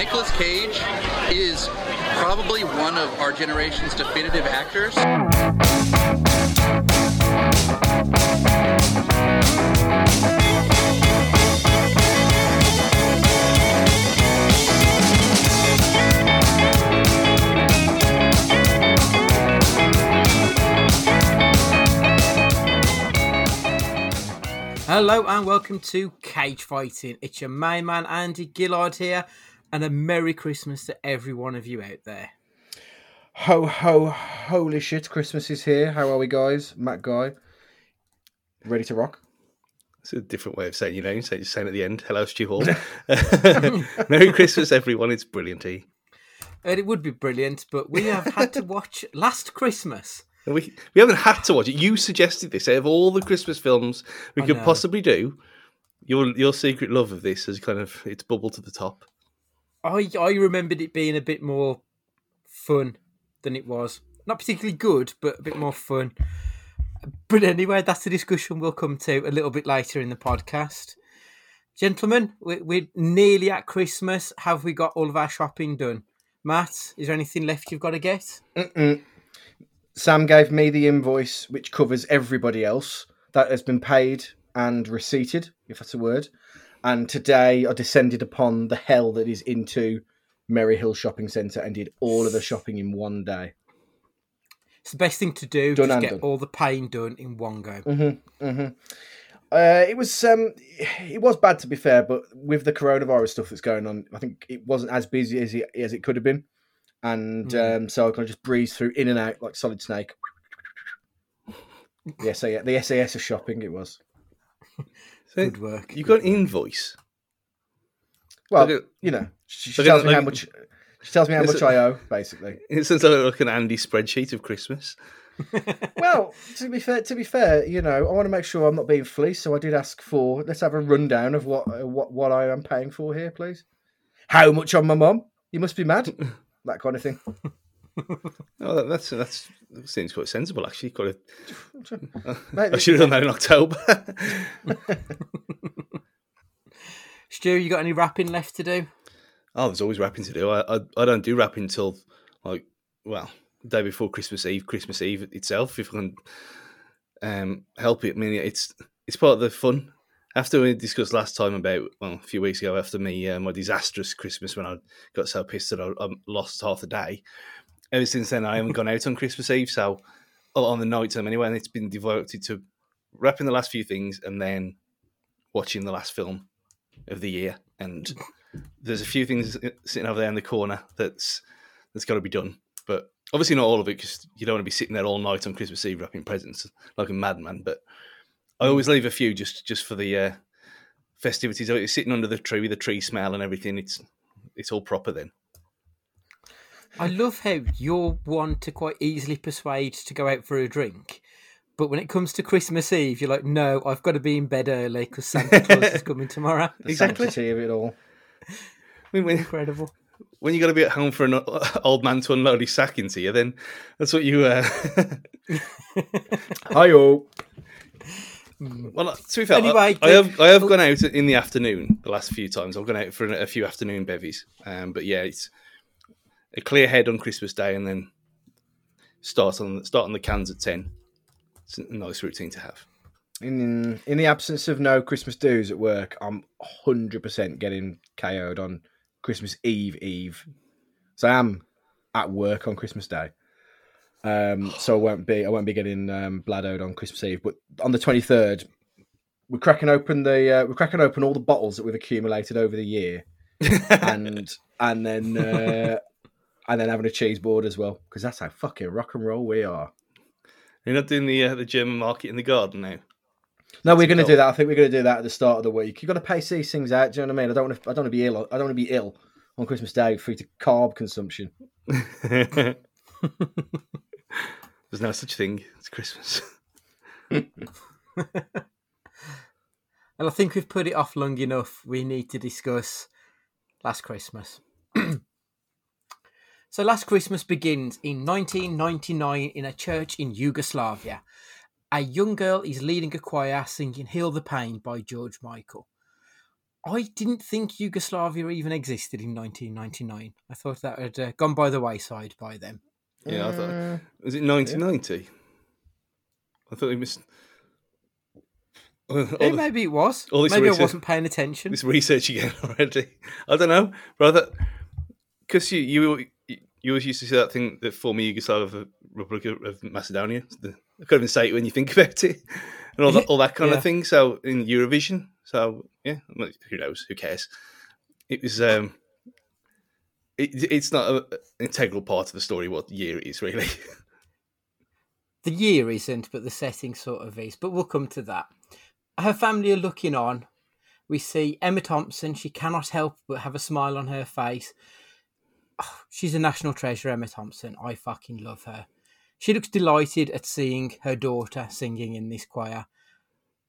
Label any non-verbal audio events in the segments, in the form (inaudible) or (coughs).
Nicolas Cage is probably one of our generation's definitive actors. Hello and welcome to Cage Fighting. It's your main man Andy Gillard here, and a Merry Christmas to every one of you out there. Ho ho holy shit, Christmas is here. How are we guys? Matt Guy. Ready to rock? It's a different way of saying your name. Say saying at the end, "Hello, Stu Hall." (laughs) (laughs) Merry Christmas, everyone! It's brilliant. Eh? And it would be brilliant, but we have had to (laughs) watch Last Christmas. We we haven't had to watch it. You suggested this. Out of all the Christmas films we I could know. possibly do, your your secret love of this has kind of it's bubbled to the top. I I remembered it being a bit more fun than it was. Not particularly good, but a bit more fun. But anyway, that's the discussion we'll come to a little bit later in the podcast. Gentlemen, we- we're nearly at Christmas. Have we got all of our shopping done? Matt, is there anything left you've got to get? Mm-mm. Sam gave me the invoice which covers everybody else that has been paid and receipted, if that's a word. And today I descended upon the hell that is into Merry Hill Shopping Centre and did all of the shopping in one day. It's the best thing to do. Done just get done. all the pain done in one go. Mm-hmm, mm-hmm. Uh, it was um, it was bad to be fair, but with the coronavirus stuff that's going on, I think it wasn't as busy as it, as it could have been, and Mm. um, so I kind of just breezed through in and out like Solid Snake. (laughs) the SAS, the SAS of shopping it was. (laughs) So Good work. you got an invoice. Well, you know, she, she tells me how much. She tells me how much I owe, basically. (laughs) It sounds like, like an Andy spreadsheet of Christmas. (laughs) Well, to be fair, to be fair, you know, I want to make sure I'm not being fleeced, so I did ask for. Let's have a rundown of what uh, what what I am paying for here, please. How much on my mum? You must be mad. (laughs) that kind of thing. (laughs) Oh, that, that's that's that seems quite sensible actually. Quite a, (laughs) Mate, (laughs) I should have done that in October. Stu, you got any wrapping left to do? Oh, there's always wrapping to do. I, I I don't do wrapping until like well, the day before Christmas Eve, Christmas Eve itself. If I can um, help it, I mean it's it's part of the fun. After we discussed last time about well, a few weeks ago, after me uh, my disastrous Christmas when I got so pissed that I, I lost half the day. Ever since then, I haven't gone out on Christmas Eve, so on the night time anyway, and it's been devoted to wrapping the last few things and then watching the last film of the year and there's a few things sitting over there in the corner that's that's got to be done. But obviously not all of it because you don't want to be sitting there all night on Christmas Eve wrapping presents like a madman. But I always leave a few just just for the uh, festivities. Like, Sitting under the tree with the tree smell and everything, it's it's all proper then. I love how you're one to quite easily persuade to go out for a drink. But when it comes to Christmas Eve, you're like, no, I've got to be in bed early because Santa Claus is coming (laughs) tomorrow. The Exactly. sanctity of it all. (laughs) I mean, when, Incredible. when you got to be at home for an old man to unload his sack into you, then that's what you. Uh... (laughs) Hi all. Well, to be fair, Anyway, I, I have I have gone out in the afternoon the last few times. I've gone out for a few afternoon bevies, um, but yeah, it's a clear head on Christmas Day, and then start on start on the cans at ten. It's a nice routine to have. In in the absence of no Christmas dues at work, I'm hundred percent getting KO'd on Christmas Eve Eve. So I am at work on Christmas Day. Um, so I won't be I won't be getting um, bladdoed on Christmas Eve. But on the twenty third, we're cracking open the uh, we're cracking open all the bottles that we've accumulated over the year, (laughs) and and then uh, and then having a cheese board as well because that's how fucking rock and roll we are. You're not doing the uh, the German market in the garden now. No, we're going to do that. I think we're going to do that at the start of the week. You've got to pace these things out. Do you know what I mean? I don't want to. I don't want to be ill. I don't want to be ill on Christmas Day through to carb consumption. (laughs) There's no such thing. It's Christmas. (laughs) And I think we've put it off long enough. We need to discuss Last Christmas. So, Last Christmas begins in 1999 in a church in Yugoslavia. A young girl is leading a choir singing Heal the Pain by George Michael. I didn't think Yugoslavia even existed in 1999. I thought that had uh, gone by the wayside by then. Yeah, I thought Uh, was it 1990? I thought he missed. All, Eh, the- maybe it was. all this Maybe I wasn't paying attention. this research again (laughs) already. I don't know, brother. Because you you you always used to see that thing that former Yugoslavia Republic of Macedonia. The, I can't even say it when you think (laughs) about it, and all that all that kind (laughs) Yeah. of thing. So in Eurovision, so yeah, who knows? Who cares? It was. um it, It's not a- an integral part of the story what year it is really. (laughs) The year isn't, but the setting sort of is. But we'll come to that. Her family are looking on. We see Emma Thompson. She cannot help but have a smile on her face. Oh, (sighs) she's a national treasure, Emma Thompson. I fucking love her. She looks delighted at seeing her daughter singing in this choir.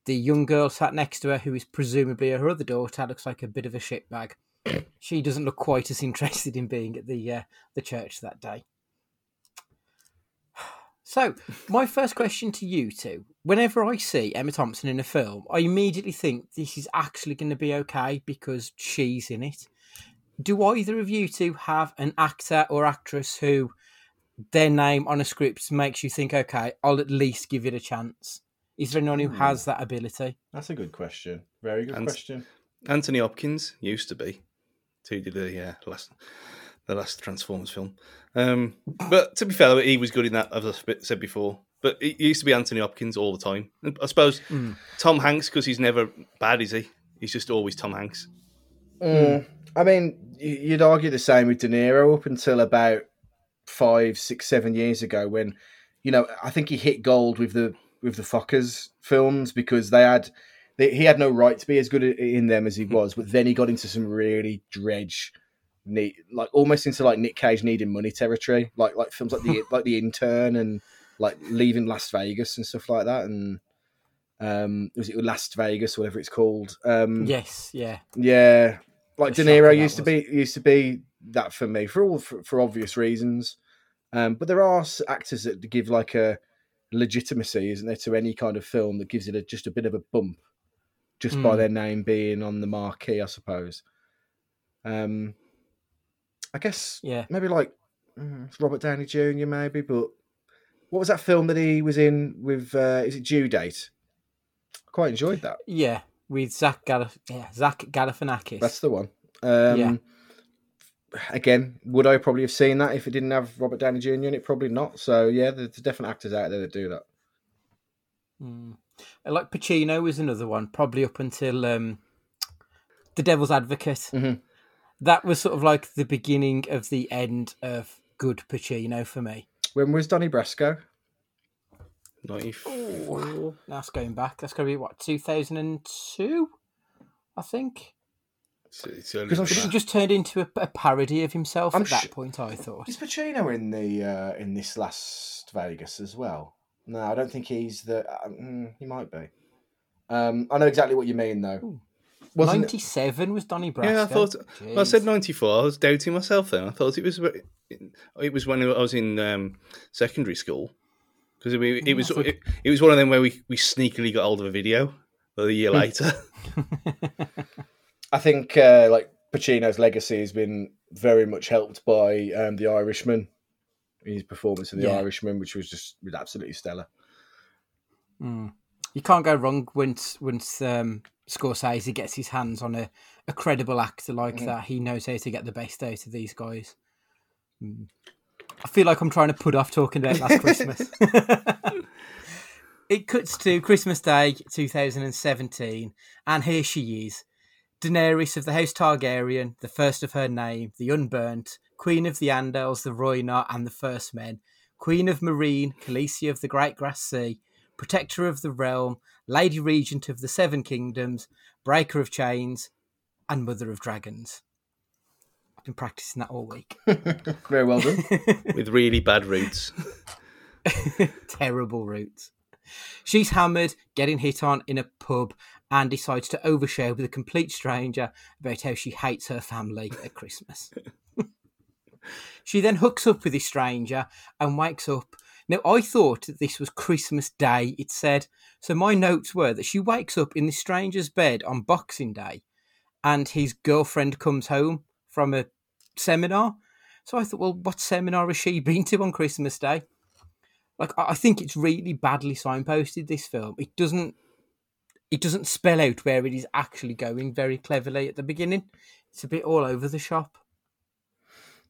The young girl sat next to her, who is presumably her other daughter, looks like a bit of a shitbag. (coughs) she doesn't look quite as interested in being at the uh, the church that day. (sighs) So, my first question to you two: Whenever I see Emma Thompson in a film, I immediately think this is actually going to be okay because she's in it. Do either of you two have an actor or actress who their name on a script makes you think, okay, I'll at least give it a chance? Is there anyone who has that ability? That's a good question. Very good And- question. Anthony Hopkins used to be, who did the uh, last the last Transformers film. Um, but to be fair, he was good in that, as I said before. But it used to be Anthony Hopkins all the time. And I suppose Tom Hanks, because he's never bad, is he? He's just always Tom Hanks. Mm. I mean, you'd argue the same with De Niro up until about five, six, seven years ago, when you know I think he hit gold with the with the Fockers films because they had they, he had no right to be as good in them as he was, but then he got into some really dredge, neat, like almost into like Nick Cage needing money territory, like like films like the (laughs) like the Intern and like Leaving Las Vegas and stuff like that, and um, was it Las Vegas, whatever it's called? Um, Yes, yeah. yeah, like De Niro used to be used to be that for me for all for, for obvious reasons. Um, but there are actors that give like a legitimacy, isn't there, to any kind of film that gives it a, just a bit of a bump, just by Mm. their name being on the marquee, I suppose. Um, I guess Yeah. maybe like mm, Robert Downey Jr. Maybe, but what was that film that he was in with? Uh, is it Due Date? I quite enjoyed that. Yeah, with Zach Galif- yeah, Zach Galifianakis. That's the one. Um, Yeah. Again, would I probably have seen that if it didn't have Robert Downey Jr. in it? Probably not. So yeah, there's definite actors out there that do that. Mm. Like Pacino was another one, probably up until um, The Devil's Advocate. Mhm. That was sort of like the beginning of the end of good Pacino for me. When was Donnie Brasco? 94. That's going back. That's going to be what 2002, I think. It's, it's Because I'm than But sure- it just turned into a, a parody of himself I'm at that su- point. I thought. Is Pacino in the uh, in this last Vegas as well? No, I don't think he's the. Uh, mm, he might be. Um, I know exactly what you mean though. Ooh. Wasn't it- Ninety-seven was Donnie Brasco. Yeah, I thought well, I said 94. I was doubting myself then. I thought it was it was when I was in um, secondary school because it, it was it, it was one of them where we, we sneakily got hold of a video a year later. (laughs) I think uh, like Pacino's legacy has been very much helped by um, the Irishman. His performance in the Yeah. Irishman, which was just absolutely stellar. Mm. You can't go wrong once once um, Scorsese gets his hands on a, a credible actor like Mhm. that. He knows how to get the best out of these guys. Mm. I feel like I'm trying to put off talking about last Christmas. (laughs) it cuts to Christmas Day 2017, and here she is. Daenerys of the House Targaryen, the first of her name, the Unburnt, Queen of the Andals, the Rhoynar, and the First Men, Queen of Meereen, Khaleesi of the Great Grass Sea, Protector of the Realm, Lady Regent of the Seven Kingdoms, Breaker of Chains, and Mother of Dragons. I've been practicing that all week. (laughs) Very well done. (laughs) with really bad roots. (laughs) Terrible roots. She's hammered, getting hit on in a pub, and decides to overshare with a complete stranger about how she hates her family at Christmas. she then hooks up with this stranger and wakes up. Now, I thought that this was Christmas Day, it said. So my notes were that she wakes up in the stranger's bed on Boxing Day and his girlfriend comes home from a seminar. So I thought, well, what seminar has she (laughs) been to on Christmas Day? Like, I think it's really badly signposted. This film, it doesn't, it doesn't spell out where it is actually going very cleverly at the beginning. It's a bit all over the shop.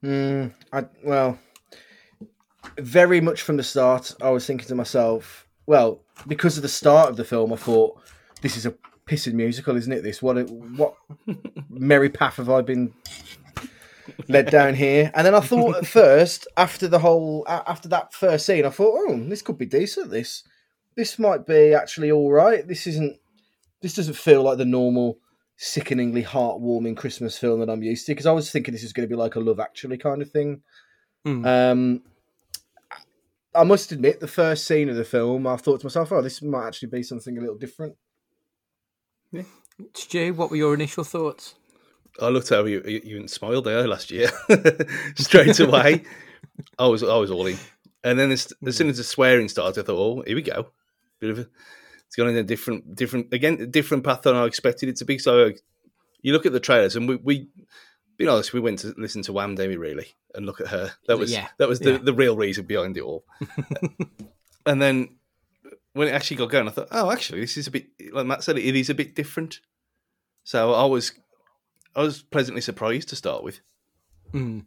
Mm, I, well, very much from the start, I was thinking to myself, well, because of the start of the film, I thought this is a pissing musical, isn't it? This what what merry path have I been led down here? And then I thought at first, after the whole, after that first scene, I thought, oh, this could be decent. This this might be actually all right. This isn't. This doesn't feel like the normal sickeningly heartwarming Christmas film that I'm used to because I was thinking this is going to be like a Love Actually kind of thing. Hmm. Um, I must admit, the first scene of the film, I thought to myself, "Oh, this might actually be something a little different." Stu, what were your initial thoughts? I looked at you you, you smiled there last year (laughs) straight away. I was I was all in, and then as, as soon as the swearing started, I thought, "Oh, here we go." Bit of a, it's gone in a different different again different path than I expected it to be. So uh, you look at the trailers, and we we be honest, we went to listen to Wham, didn't? Really, and look at her. That was Yeah, that was the, yeah. the real reason behind it all. (laughs) and then when it actually got going, I thought, "Oh, actually, this is a bit like Matt said. It is a bit different." So I was I was pleasantly surprised to start with. Mm.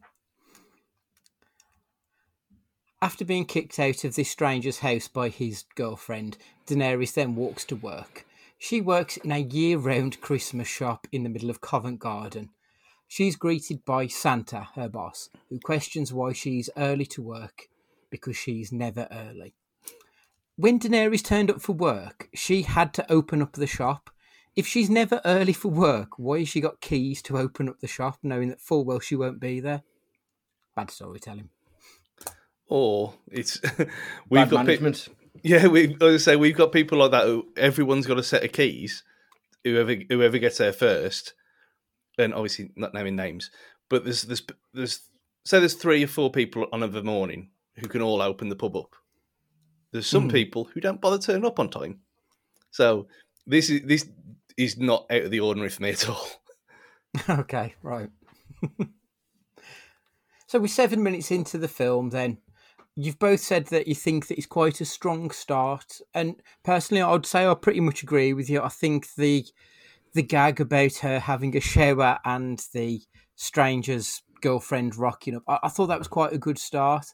After being kicked out of this stranger's house by his girlfriend, Daenerys then walks to work. She works in a year round Christmas shop in the middle of Covent Garden. She's greeted by Santa, her boss, who questions why she's early to work because she's never early. When Daenerys turned up for work, she had to open up the shop. If she's never early for work, why has she got keys to open up the shop knowing that full well she won't be there? Bad storytelling. Or it's (laughs) we've Bad got pe- yeah, we I say we've got people like that who everyone's got a set of keys. Whoever whoever gets there first, and obviously not naming names, but there's there's there's say there's three or four people on the morning who can all open the pub up. There's some Mhm. people who don't bother turning up on time. So this is this is not out of the ordinary for me at all. (laughs) (laughs) okay, right. (laughs) so we're seven minutes into the film then. You've both said that you think that it's quite a strong start. And personally I would say I pretty much agree with you. I think the the gag about her having a shower and the stranger's girlfriend rocking up, I, I thought that was quite a good start.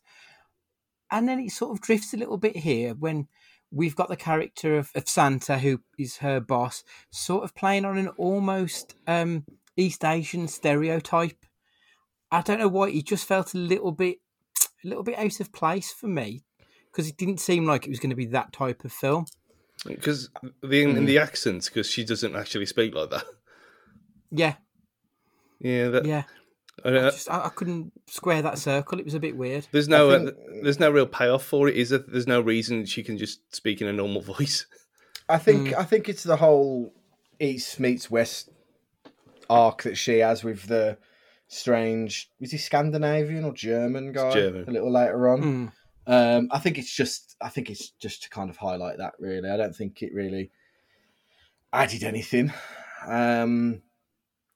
And then it sort of drifts a little bit here when we've got the character of, of Santa, who is her boss, sort of playing on an almost um, East Asian stereotype. I don't know why he just felt a little bit, a little bit out of place for me because it didn't seem like it was going to be that type of film. Because the in, the accents, because she doesn't actually speak like that. Yeah, Yeah, that, yeah. I I, don't know. just, I, I couldn't square that circle. It was a bit weird. There's no, I uh, there's no real payoff for it, is there? There's no reason she can just speak in a normal (laughs) voice. I think I think it's the whole East meets West arc that she has with the strange is he Scandinavian or German guy German. a little later on. Mm. Um, I think it's just I think it's just to kind of highlight that really. I don't think it really added anything. Um,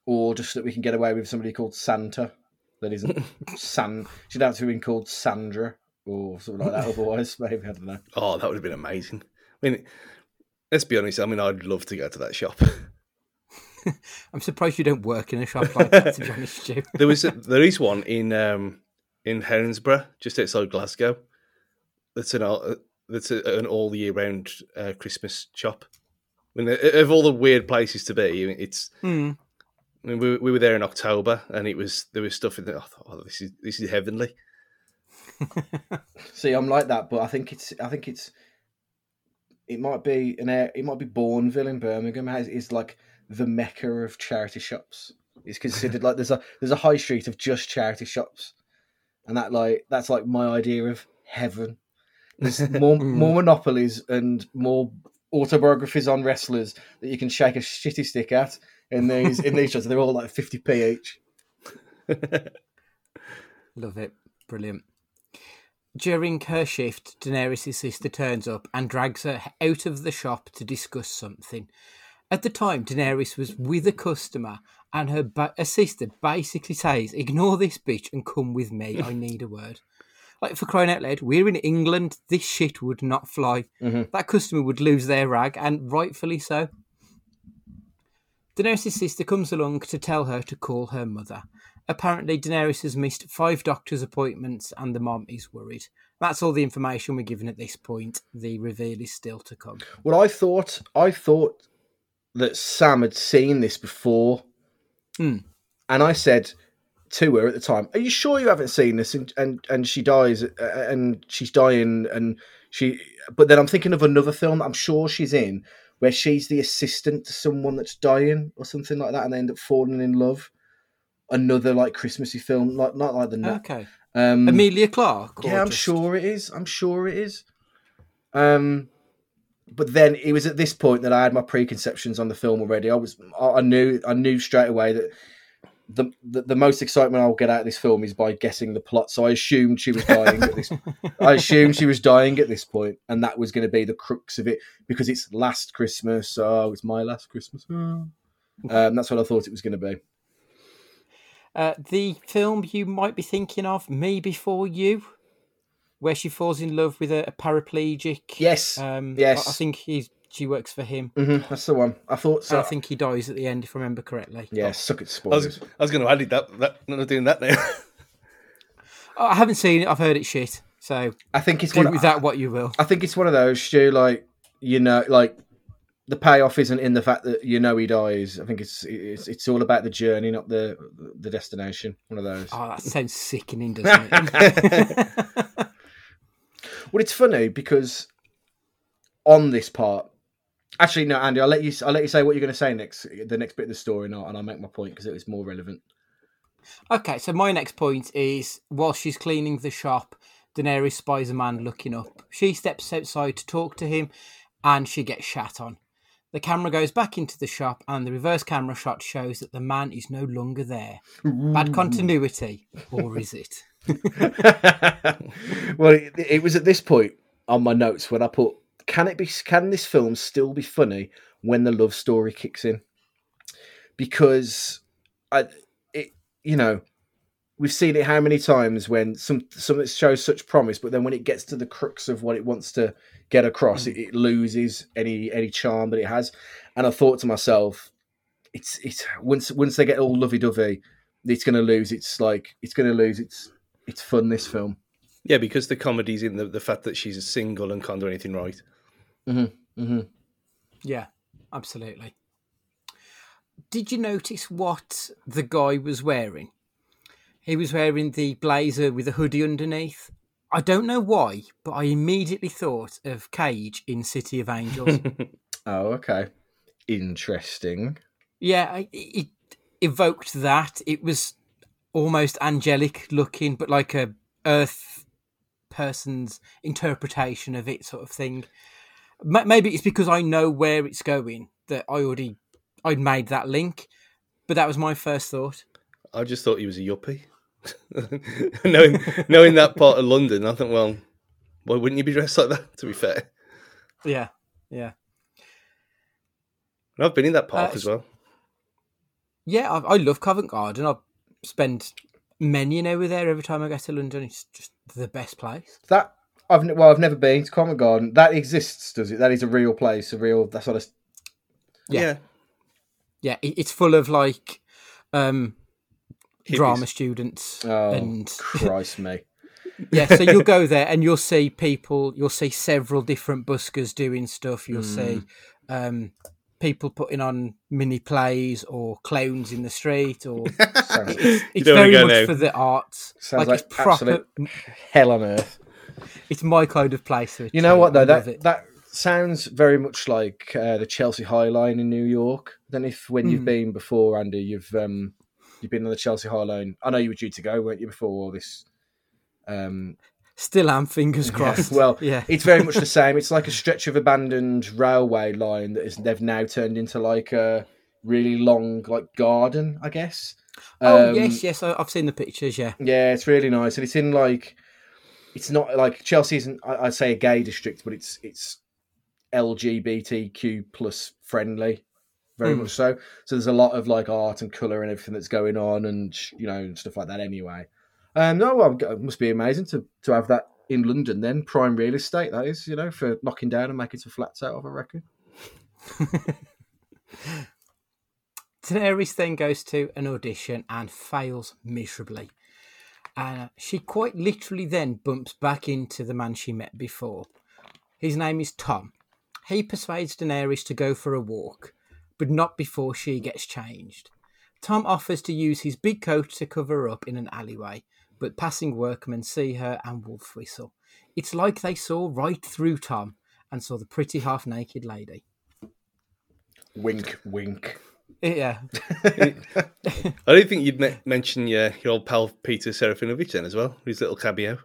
or just that we can get away with somebody called Santa that isn't (laughs) San she'd have to have been called Sandra or something like that otherwise, (laughs) maybe I don't know. Oh, that would have been amazing. I mean, let's be honest. I mean, I'd love to go to that shop. (laughs) I'm surprised you don't work in a shop like that. To be honest, Stu. There was, a, there is one in um, in Heronsborough, just outside Glasgow. That's an all, that's a, an all year round uh, Christmas shop. I mean, of all the weird places to be, it's. Mm. I mean, we, we were there in October, and it was there was stuff in there. I thought, oh, this is this is heavenly. (laughs) See, I'm like that, but I think it's I think it's it might be an air, it might be Bournville in Birmingham has is like the mecca of charity shops. It's considered like there's a there's a high street of just charity shops, and that like that's like my idea of heaven. There's (laughs) more mm. more monopolies and more autobiographies on wrestlers that you can shake a shitty stick at in these in these shops. They're all like 50p each. (laughs) Love it. Brilliant. During her shift, Daenerys' sister turns up and drags her out of the shop to discuss something. At the time, Daenerys was with a customer, and her ba- assistant basically says, "Ignore this bitch and come with me. I need a word." Like for crying out loud, we're in England. This shit would not fly. Mhm. That customer would lose their rag, and rightfully so. Daenerys' sister comes along to tell her to call her mother. Apparently, Daenerys has missed five doctor's appointments, and the mom is worried. That's all the information we're given at this point. The reveal is still to come. Well, I thought I thought that Sam had seen this before, Hmm. and I said to her at the time, "Are you sure you haven't seen this?" And and, and she dies, uh, and she's dying, and she. But then I'm thinking of another film I'm sure she's in, where she's the assistant to someone that's dying or something like that, and they end up falling in love. Another like Christmassy film, like not like the. Okay. Um, Emilia Clarke. yeah, I'm just- sure it is. I'm sure it is. Um, but then it was at this point that I had my preconceptions on the film already. I was, I knew, I knew straight away that the, the the most excitement I'll get out of this film is by guessing the plot. So I assumed she was dying at this. I assumed she was dying at this point, and that was going to be the crux of it because it's last Christmas. Oh, it's my last Christmas. (laughs) um, that's what I thought it was going to be. Uh, the film you might be thinking of, Me Before You, where she falls in love with a, a paraplegic. Yes, Um, yes. I, I think he's she works for him. hmm that's the one. I thought And so. I think he dies at the end, if I remember correctly. yeah, suck it, I spoilers. was, I was going to add it that, that I'm not doing that now. Oh, (laughs) I haven't seen it. I've heard it shit. So I think it's do one. with that what you will. I think it's one of those, Stu. Like you know, like the payoff isn't in the fact that you know he dies. I think it's it's it's all about the journey, not the the destination. One of those. Oh, that sounds sickening, (laughs) doesn't it? Well, it's funny because on this part, actually, no, Andy, I'll let you. I'll let you say what you're going to say next. The next bit of the story, not, and I'll make my point because it was more relevant. okay, so my next point is while she's cleaning the shop, Daenerys spies a man looking up. She steps outside to talk to him, and she gets shat on. The camera goes back into the shop, and the reverse camera shot shows that the man is no longer there. Bad continuity, or is it? (laughs) well, it, it was at this point on my notes when I put, "Can it be? Can this film still be funny when the love story kicks in?" Because I, it, you know, we've seen it how many times when some something shows such promise, but then when it gets to the crux of what it wants to get across, hmm. it, it loses any any charm that it has. And I thought to myself, it's it's once once they get all lovey dovey, it's going to lose. It's like it's going to lose its it's fun. This film. yeah, because the comedy's in the, the fact that she's single and can't do anything right. Mm-hmm. Yeah, absolutely. Did you notice what the guy was wearing? He was wearing the blazer with a hoodie underneath. I don't know why, but I immediately thought of Cage in City of Angels. (laughs) Oh, okay. Interesting. yeah, it evoked that. It was almost angelic looking, but like a Earth person's interpretation of it, sort of thing. Ma- Maybe it's because I know where it's going that I already I'd made that link, but that was my first thought. I just thought he was a yuppie. (laughs) knowing knowing that part of London, I thought, well, why wouldn't you be dressed like that? To be fair, Yeah, yeah, and I've been in that park Uh, as well. yeah. I, I love Covent Garden. I spend many an hour there every time I go to London. It's just the best place. That I've well, I've never been to Covent Garden. That exists, does it? That is a real place, a real. That's what. I, yeah. Yeah, Yeah, it, it's full of like um Hippies. drama students oh, and Christ me! (laughs) yeah so you'll go there and you'll see people you'll see several different buskers doing stuff you'll see Mm. um people putting on mini plays or clowns in the street or (laughs) Sounds, it's very much now. for the arts Sounds like, like it's proper hell on earth. (laughs) it's my kind of place You know what though? That it. that sounds very much like uh, the Chelsea High Line in New York. I if when you've Hmm. been before, Andy, you've um you've been on the Chelsea High Line. I know you were due to go, weren't you, before all this? Um, still am fingers (laughs) crossed well, yeah it's very much the (laughs) same. It's like a stretch of abandoned railway line that is they've now turned into like a really long like garden, I guess. oh Um, yes yes i've seen the pictures yeah Yeah, it's really nice, and it's in like it's not like Chelsea isn't I- I'd say a gay district, but it's it's LGBTQ plus friendly. very Hmm. much so. So there's a lot of like art and color and everything that's going on, and you know stuff like that. Anyway, um, no, well, it must be amazing to to have that in London. Then prime real estate, that is, you know, for knocking down and making some flats out of. I reckon. (laughs) Daenerys then goes to an audition and fails miserably. And she quite literally then bumps back into the man she met before. His name is Tom. He persuades Daenerys to go for a walk, but not before she gets changed. Tom offers to use his big coat to cover up in an alleyway, but passing workmen see her and wolf whistle. It's like they saw right through Tom and saw the pretty half naked lady. Wink, wink. Yeah. (laughs) I don't think you'd me- mention your, your old pal Peter Serafinowicz then as well, his little cameo.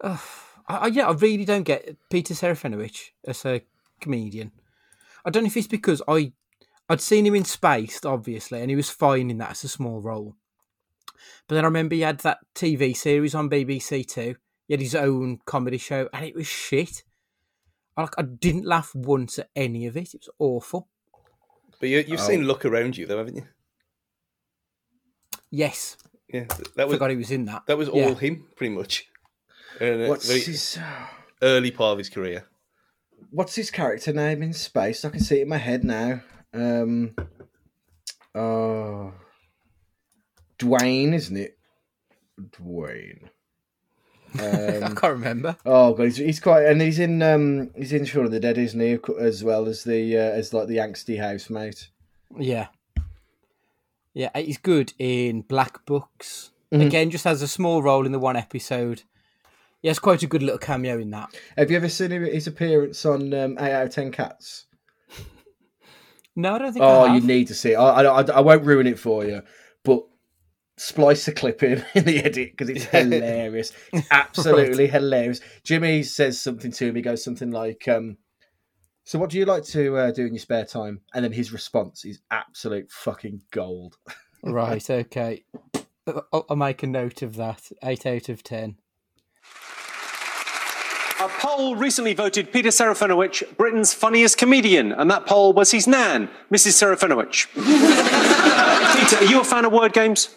I, I, yeah, I really don't get Peter Serafinowicz as a comedian. I don't know if it's because I I'd seen him in Spaced, obviously, and he was fine in that as a small role. But then I remember he had that TV series on BBC too. He had his own comedy show, and it was shit. I, like, I didn't laugh once at any of it. It was awful. But you, you've Oh. seen Look Around You, though, haven't you? Yes, Yeah, I that was forgot he was in that. that was Yeah. all him, pretty much. In uh, What's very his uh, early part of his career. What's his character name in space? I can see it in my head now. Um, oh, Duane, isn't it? Duane. (laughs) I Um, can't remember. oh god, he's, he's quite, and he's in um, he's in Shaun of the Dead, isn't he? As well as the uh, as like the angsty housemate. Yeah. Yeah, he's good in Black Books. Mhm. Again, just has a small role in the one episode. He has quite a good little cameo in that. Have you ever seen his appearance on um, Eight Out of Ten Cats? (laughs) No, I don't think. Oh, I you need to see. It. I, I I won't ruin it for you, splice the clip in (laughs) in the edit because it's hilarious. (laughs) It's absolutely hilarious. Jimmy says something to him. He Goes something like, um, "So, what do you like to uh, do in your spare time?" And then his response is absolute fucking gold. (laughs) Right, okay. I'll, I'll make a note of that. Eight out of ten. A poll recently voted Peter Serafinowicz Britain's funniest comedian, and that poll was his nan, Mrs. Serafinowicz. Peter, are you a fan of word games?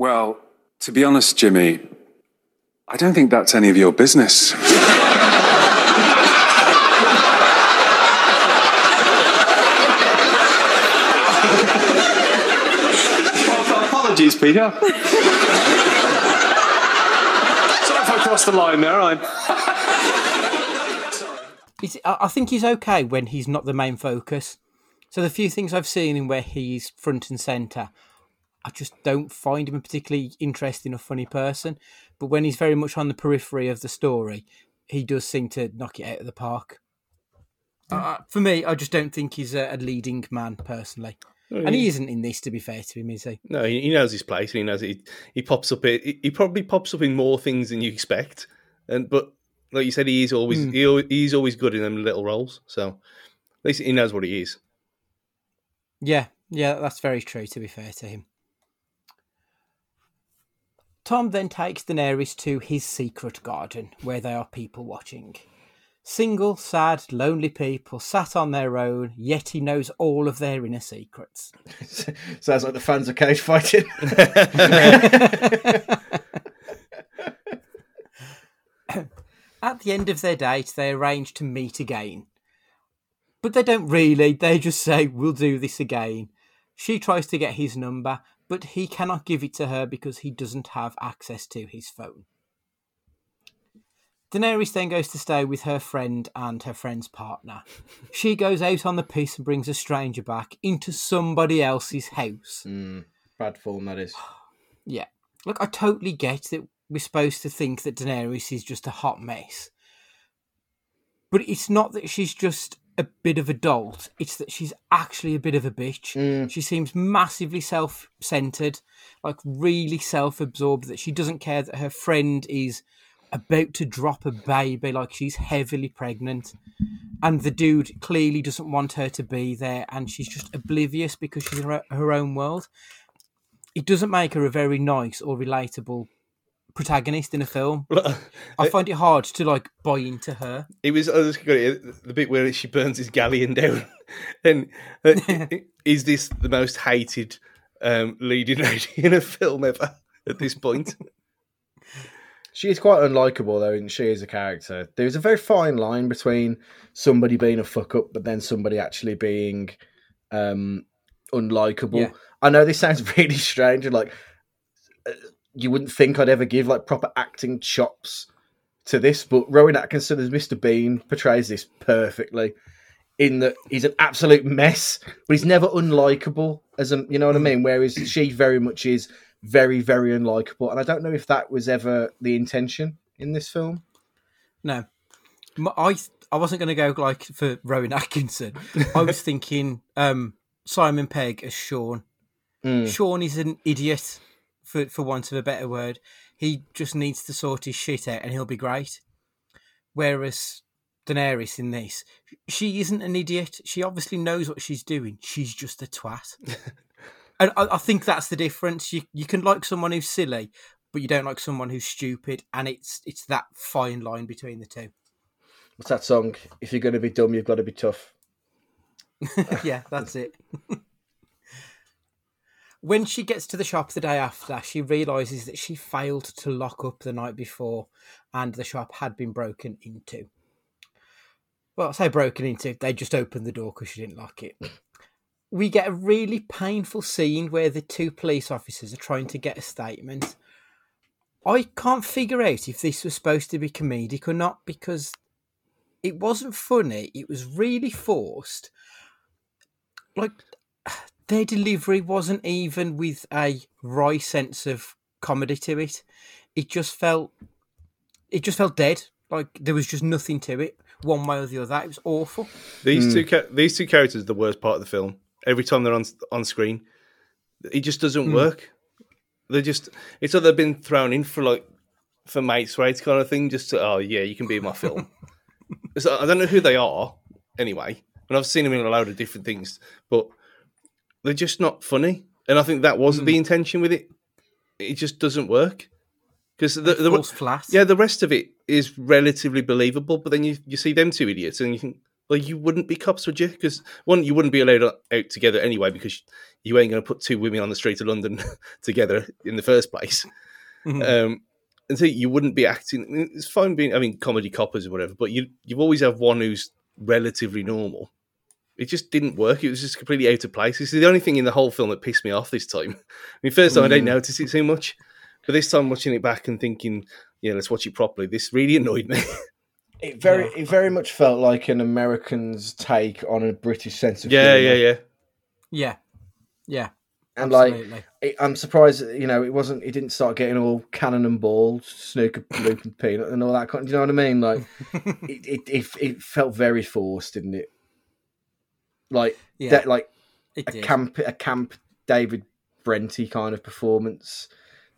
Well, to be honest, Jimmy, I don't think that's any of your business. Apologies, Peter. Sorry if I crossed the line there. I'm... He's, I I think he's okay when he's not the main focus. So the few things I've seen in where he's front and centre, I just don't find him a particularly interesting or funny person. But when he's very much on the periphery of the story, he does seem to knock it out of the park. Uh, for me, I just don't think he's a, a leading man personally, and he isn't in this. To be fair to him, is he? No, he, he knows his place. He knows he he pops up. He, he probably pops up in more things than you expect. And but like you said, he is always he, he's always good in them little roles. So at least he knows what he is. Yeah, yeah, that's very true, to be fair to him. Tom then takes Daenerys to his secret garden where there are people watching. Single, sad, lonely people sat on their own, yet he knows all of their inner secrets. (laughs) Sounds like the fans are cage fighting. (laughs) At the end of their date, they arrange to meet again. But they don't really, they just say, We'll do this again. She tries to get his number, but he cannot give it to her because he doesn't have access to his phone. Daenerys then goes to stay with her friend and her friend's partner. (laughs) She goes out on the piss and brings a stranger back into somebody else's house. Hmm, bad form, that is. (sighs) Yeah. Look, I totally get that we're supposed to think that Daenerys is just a hot mess. But it's not that she's just a bit of a dolt, it's that she's actually a bit of a bitch. Mm. She seems massively self centered, like really self absorbed, that she doesn't care that her friend is about to drop a baby, like she's heavily pregnant. And the dude clearly doesn't want her to be there, and she's just oblivious because she's in her, her own world it doesn't make her a very nice or relatable protagonist in a film. (laughs) I find it hard to like buy into her. It was I was gonna, the bit where she burns his galleon down, (laughs) and uh, (laughs) is this the most hated um, leading lady in a film ever at this point? She is quite unlikable though, and she is a character. There's a very fine line between somebody being a fuck up, but then somebody actually being um unlikable. Yeah. I know this sounds really strange, and like uh, you wouldn't think I'd ever give like proper acting chops to this, but Rowan Atkinson as Mr. Bean portrays this perfectly. In that he's an absolute mess, but he's never unlikable. As a, you know what I mean. Whereas she very much is very, very unlikable, and I don't know if that was ever the intention in this film. No, I I wasn't going to go like for Rowan Atkinson. (laughs) I was thinking um, Simon Pegg as Shaun. Mm. Sean is an idiot, for for want of a better word. He just needs to sort his shit out, and he'll be great. Whereas Daenerys in this, she isn't an idiot. She obviously knows what she's doing. She's just a twat. (laughs) and I, I think that's the difference. You you can like someone who's silly, but you don't like someone who's stupid, and it's it's that fine line between the two. What's that song? If you're going to be dumb, you've got to be tough. (laughs) yeah, that's it. (laughs) when she gets to the shop the day after, she realizes that she failed to lock up the night before and the shop had been broken into. Well, I say broken into, they just opened the door because she didn't lock it. We get a really painful scene where the two police officers are trying to get a statement. I can't figure out if this was supposed to be comedic or not because it wasn't funny, it was really forced like their delivery wasn't even with a wry sense of comedy to it. It just felt it just felt dead. Like there was just nothing to it, one way or the other. It was awful. These two hmm. these two characters are the worst part of the film. Every time they're on on screen, it just doesn't hmm. work. They're just it's like they've been thrown in for like for mates rates kind of thing. Just to, oh yeah, you can be in my film. (laughs) so I don't know who they are anyway, and I've seen them in a load of different things, but they're just not funny. And I think that wasn't the intention with it. It just doesn't work because the, the flat. yeah, the rest of it is relatively believable, but then you, you see them two idiots and you think, well, you wouldn't be cops, would you? Because one, you wouldn't be allowed out together anyway because you ain't going to put two women on the street of London (laughs) together in the first place. Um, and so you wouldn't be acting. I mean, It's fine being, I mean, comedy coppers or whatever, but you you always have one who's relatively normal. It just didn't work. It was just completely out of place. This is the only thing in the whole film that pissed me off this time. I mean, first time I didn't mm. notice it too much, but this time watching it back and thinking, yeah, let's watch it properly. This really annoyed me. (laughs) It very, it very much felt like an American's take on a British sense of yeah, humour. yeah, yeah. Yeah. Yeah. And absolutely. like, it, I'm surprised, you know, it wasn't. It didn't start getting all cannon and ball, snooker, loop and peanut, and all that. Kind. Do you know what I mean? Like, (laughs) it, it, it, it felt very forced, didn't it? Like Yeah. that, like a did. camp, a camp David Brenty kind of performance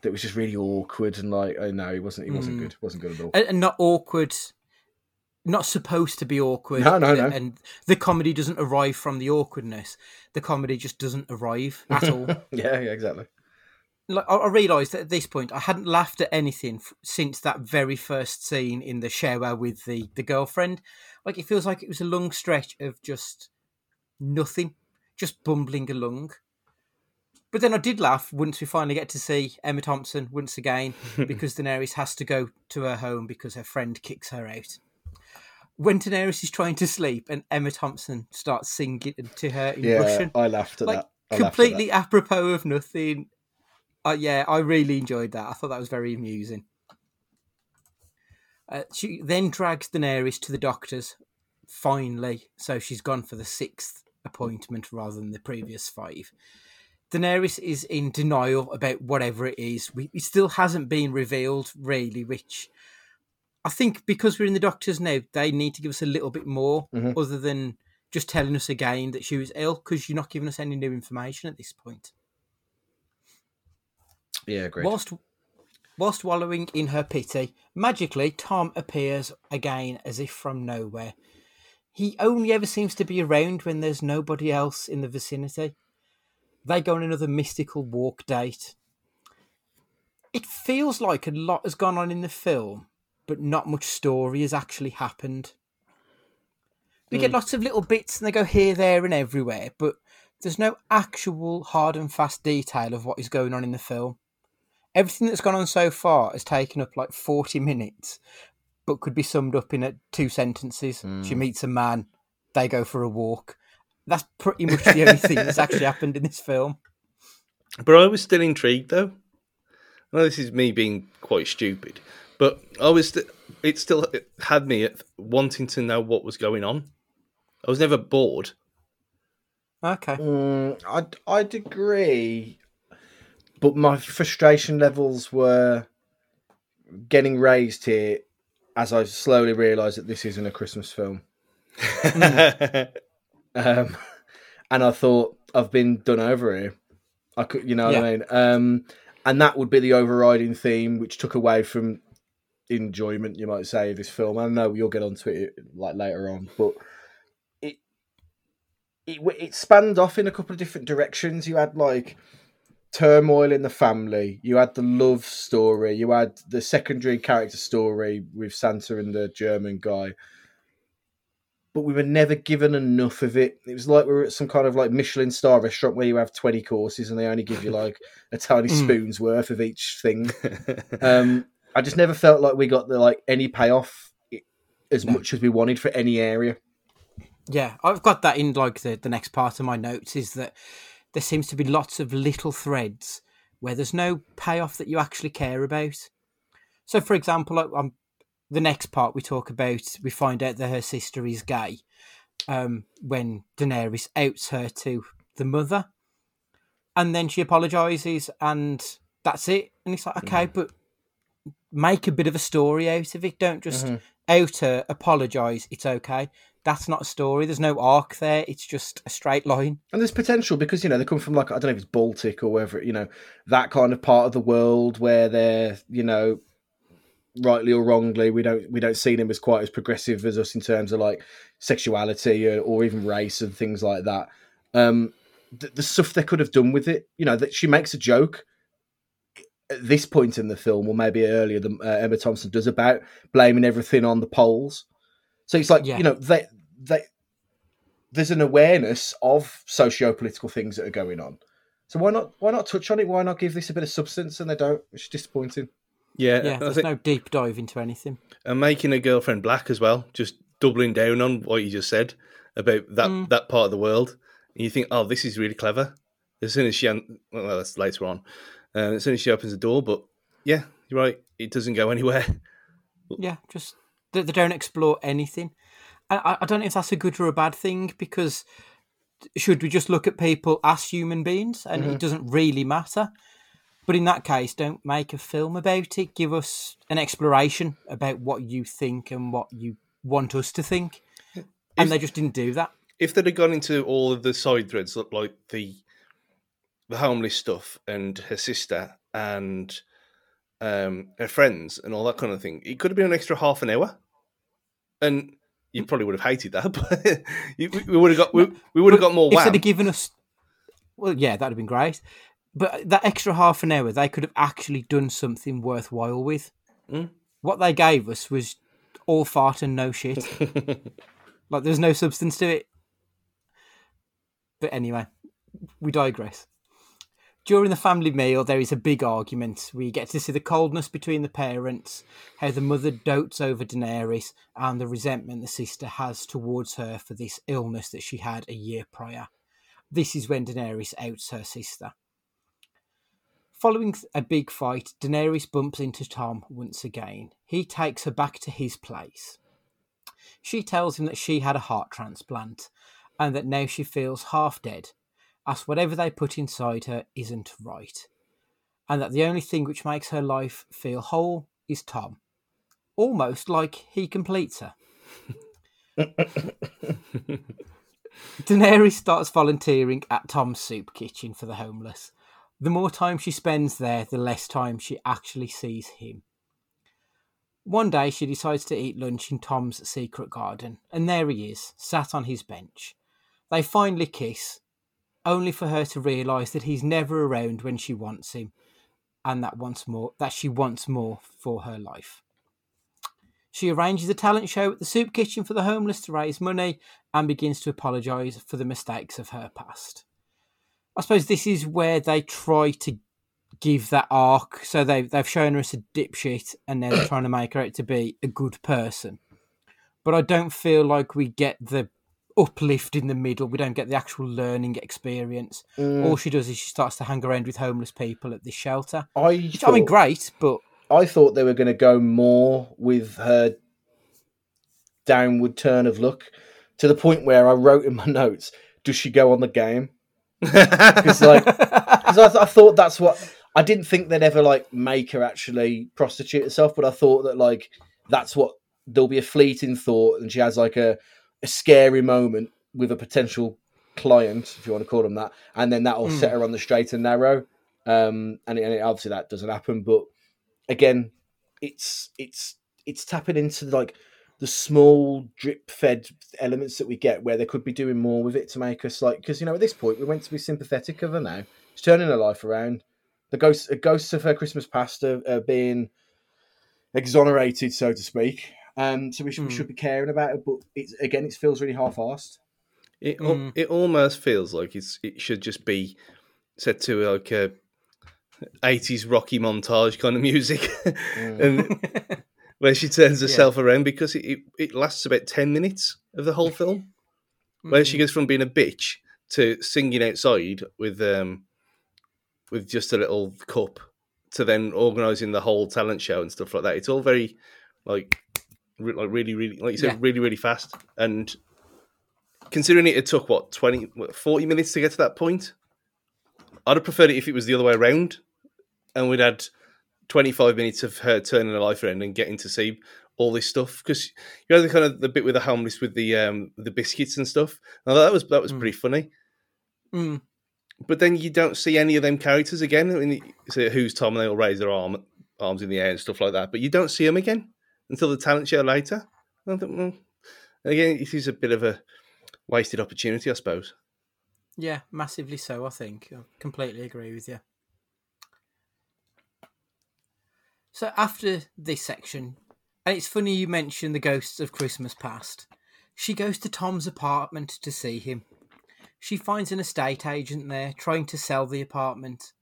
that was just really awkward and like, oh no, it wasn't. It wasn't Mm. good. Wasn't good at all. and, and not awkward not supposed to be awkward No, no, no. and the comedy doesn't arrive from the awkwardness the comedy just doesn't arrive at all (laughs) yeah, yeah, exactly. like I, I realised at this point I hadn't laughed at anything f- since that very first scene in the shower with the the girlfriend. Like it feels like it was a long stretch of just nothing, just bumbling along. But then I did laugh once we finally get to see Emma Thompson once again (laughs) because Daenerys has to go to her home because her friend kicks her out. When Daenerys is trying to sleep and Emma Thompson starts singing to her in Yeah, Russian, I laughed at like that. I laughed at completely apropos of nothing. Uh, yeah, I really enjoyed that. I thought that was very amusing. Uh, she then drags Daenerys to the doctors, finally. So she's gone for the sixth appointment rather than the previous five. Daenerys is in denial about whatever it is. We, it still hasn't been revealed, really, which I think because we're in the doctors now, they need to give us a little bit more Mhm. other than just telling us again that she was ill because you're not giving us any new information at this point. Yeah, great. Whilst whilst wallowing in her pity, magically Tom appears again as if from nowhere. He only ever seems to be around when there's nobody else in the vicinity. They go on another mystical walk date. it feels like a lot has gone on in the film, but not much story has actually happened. We get hmm. lots of little bits and they go here, there, and everywhere, but there's no actual hard and fast detail of what is going on in the film. Everything that's gone on so far has taken up like 40 minutes, but could be summed up in a, two sentences. She meets a man, they go for a walk. That's pretty much the only thing that's actually happened in this film. But I was still intrigued, though. I know this is me being quite stupid, but I was. St- it still it had me wanting to know what was going on. I was never bored. Okay. Mm, I'd, I'd agree, but my frustration levels were getting raised here as I slowly realised that this isn't a Christmas film. (laughs) Um, and I thought I've been done over here. I could, you know what I mean. Um, and that would be the overriding theme, which took away from enjoyment, you might say, of this film. I know you'll get onto it like later on, but it it it spanned off in a couple of different directions. You had like turmoil in the family. You had the love story. You had the secondary character story with Santa and the German guy but we were never given enough of it. It was like we were at some kind of like Michelin star restaurant where you have 20 courses and they only give you (laughs) like a tiny Mm. spoon's worth of each thing. (laughs) Um, I just never felt like we got the like any payoff as much as we wanted for any area. Yeah, I've got that in like the, the next part of my notes is that there seems to be lots of little threads where there's no payoff that you actually care about. So, for example, the next part we talk about, we find out that her sister is gay um, when Daenerys outs her to the mother. And then she apologizes, and that's it. And it's like, okay, but make a bit of a story out of it. Don't just out her, apologize. It's okay. That's not a story. There's no arc there. It's just a straight line. And there's potential because you know they come from like I don't know if it's Baltic or wherever you know that kind of part of the world where they're you know rightly or wrongly we don't we don't see them as quite as progressive as us in terms of like sexuality or, or even race and things like that. Um, the, the stuff they could have done with it, you know, that she makes a joke at this point in the film, or maybe earlier than uh, Emma Thompson does about blaming everything on the Poles. So it's like Yeah. you know they they there's an awareness of socio-political things that are going on. So why not why not touch on it? Why not give this a bit of substance? And they don't. It's disappointing. yeah, Yeah, there's think- no deep dive into anything. and making a girlfriend black as well. Just doubling down on what you just said about that Mm. that part of the world. And you think, oh, this is really clever. As soon as she, un- well, that's later on. Uh, as soon as she opens the door, but yeah, you're right. It doesn't go anywhere. (laughs) Yeah, just they, they don't explore anything. And I, I don't know if that's a good or a bad thing because should we just look at people as human beings and it doesn't really matter? But in that case, don't make a film about it. Give us an exploration about what you think and what you want us to think. And they just didn't do that. if they'd have gone into all of the side threads, like the the homeless stuff and her sister and um, her friends and all that kind of thing, it could have been an extra half an hour, and you probably would have hated that, (laughs) but you, we- would have got we, we would have got more wow. they'd have given us, well, yeah, that'd have been great. But that extra half an hour, they could have actually done something worthwhile with. Mm. What they gave us was all fart and no shit. (laughs) like there's no substance to it. But anyway, we digress. During the family meal, there is a big argument. We get to see the coldness between the parents, how the mother dotes over Daenerys, and the resentment the sister has towards her for this illness that she had a year prior. This is when Daenerys outs her sister. Following a big fight, Daenerys bumps into Tom once again. He takes her back to his place. She tells him that she had a heart transplant and that now she feels half dead, as whatever they put inside her isn't right, and that the only thing which makes her life feel whole is Tom. Almost like he completes her. (laughs) Daenerys starts volunteering at Tom's soup kitchen for the homeless. The more time she spends there, the less time she actually sees him. One day she decides to eat lunch in Tom's secret garden, and there he is, sat on his bench. They finally kiss, only for her to realise that he's never around when she wants him, and that wants more that she wants more for her life. She arranges a talent show at the soup kitchen for the homeless to raise money and begins to apologise for the mistakes of her past. I suppose this is where they try to give that arc. So they've they've shown her as a dipshit, and they're trying to make her out to be a good person. But I don't feel like we get the uplift in the middle. We don't get the actual learning experience. Mm. All she does is she starts to hang around with homeless people at this shelter. I, Which, I mean, great, but I thought they were going to go more with her downward turn of luck to the point where I wrote in my notes, "Does she go on the game?" (laughs) Because like, because I, th- I thought that's what I didn't think they'd ever like make her actually prostitute herself, but I thought that like that's what there'll be a fleeting thought, and she has like a a scary moment with a potential client, if you want to call them that, and then that'll set her on the straight and narrow. Um, and, it, and it, obviously that doesn't happen, but again, it's it's it's tapping into like the small drip fed elements that we get where they could be doing more with it to make us like because you know at this point we're meant to be sympathetic of her now. She's turning her life around. The ghosts, uh, ghosts of her Christmas past are, are being exonerated, so to speak. Um, so we should, we Mm. should be caring about it, but it's again, it feels really half-assed. It Mm. it almost feels like it's it should just be set to like a eighties Rocky montage kind of music, (laughs) and where she turns herself around because it, it it lasts about ten minutes of the whole film, where she goes from being a bitch to singing outside with um with just a little cup to then organising the whole talent show and stuff like that. It's all very like re- like really really like you said Yeah. really really fast. And considering it, it took what 20 what, 40 minutes to get to that point i'd have preferred it if it was the other way around. And we'd had 25 minutes of her turning her life around and getting to see all this stuff. Because you know the kind of the bit with the homeless with the um the biscuits and stuff? Now that was that was Mm. pretty funny. Mm. but then you don't see any of them characters again. I mean, so who's tom? And they all raise their arm arms in the air and stuff like that. But you don't see them again until the talent show later think, mm. well, again it is a bit of a wasted opportunity i suppose Yeah, massively so, I think. I completely agree with you. So after this section, and it's funny you mentioned the ghosts of Christmas past, she goes to Tom's apartment to see him. She finds an estate agent there trying to sell the apartment.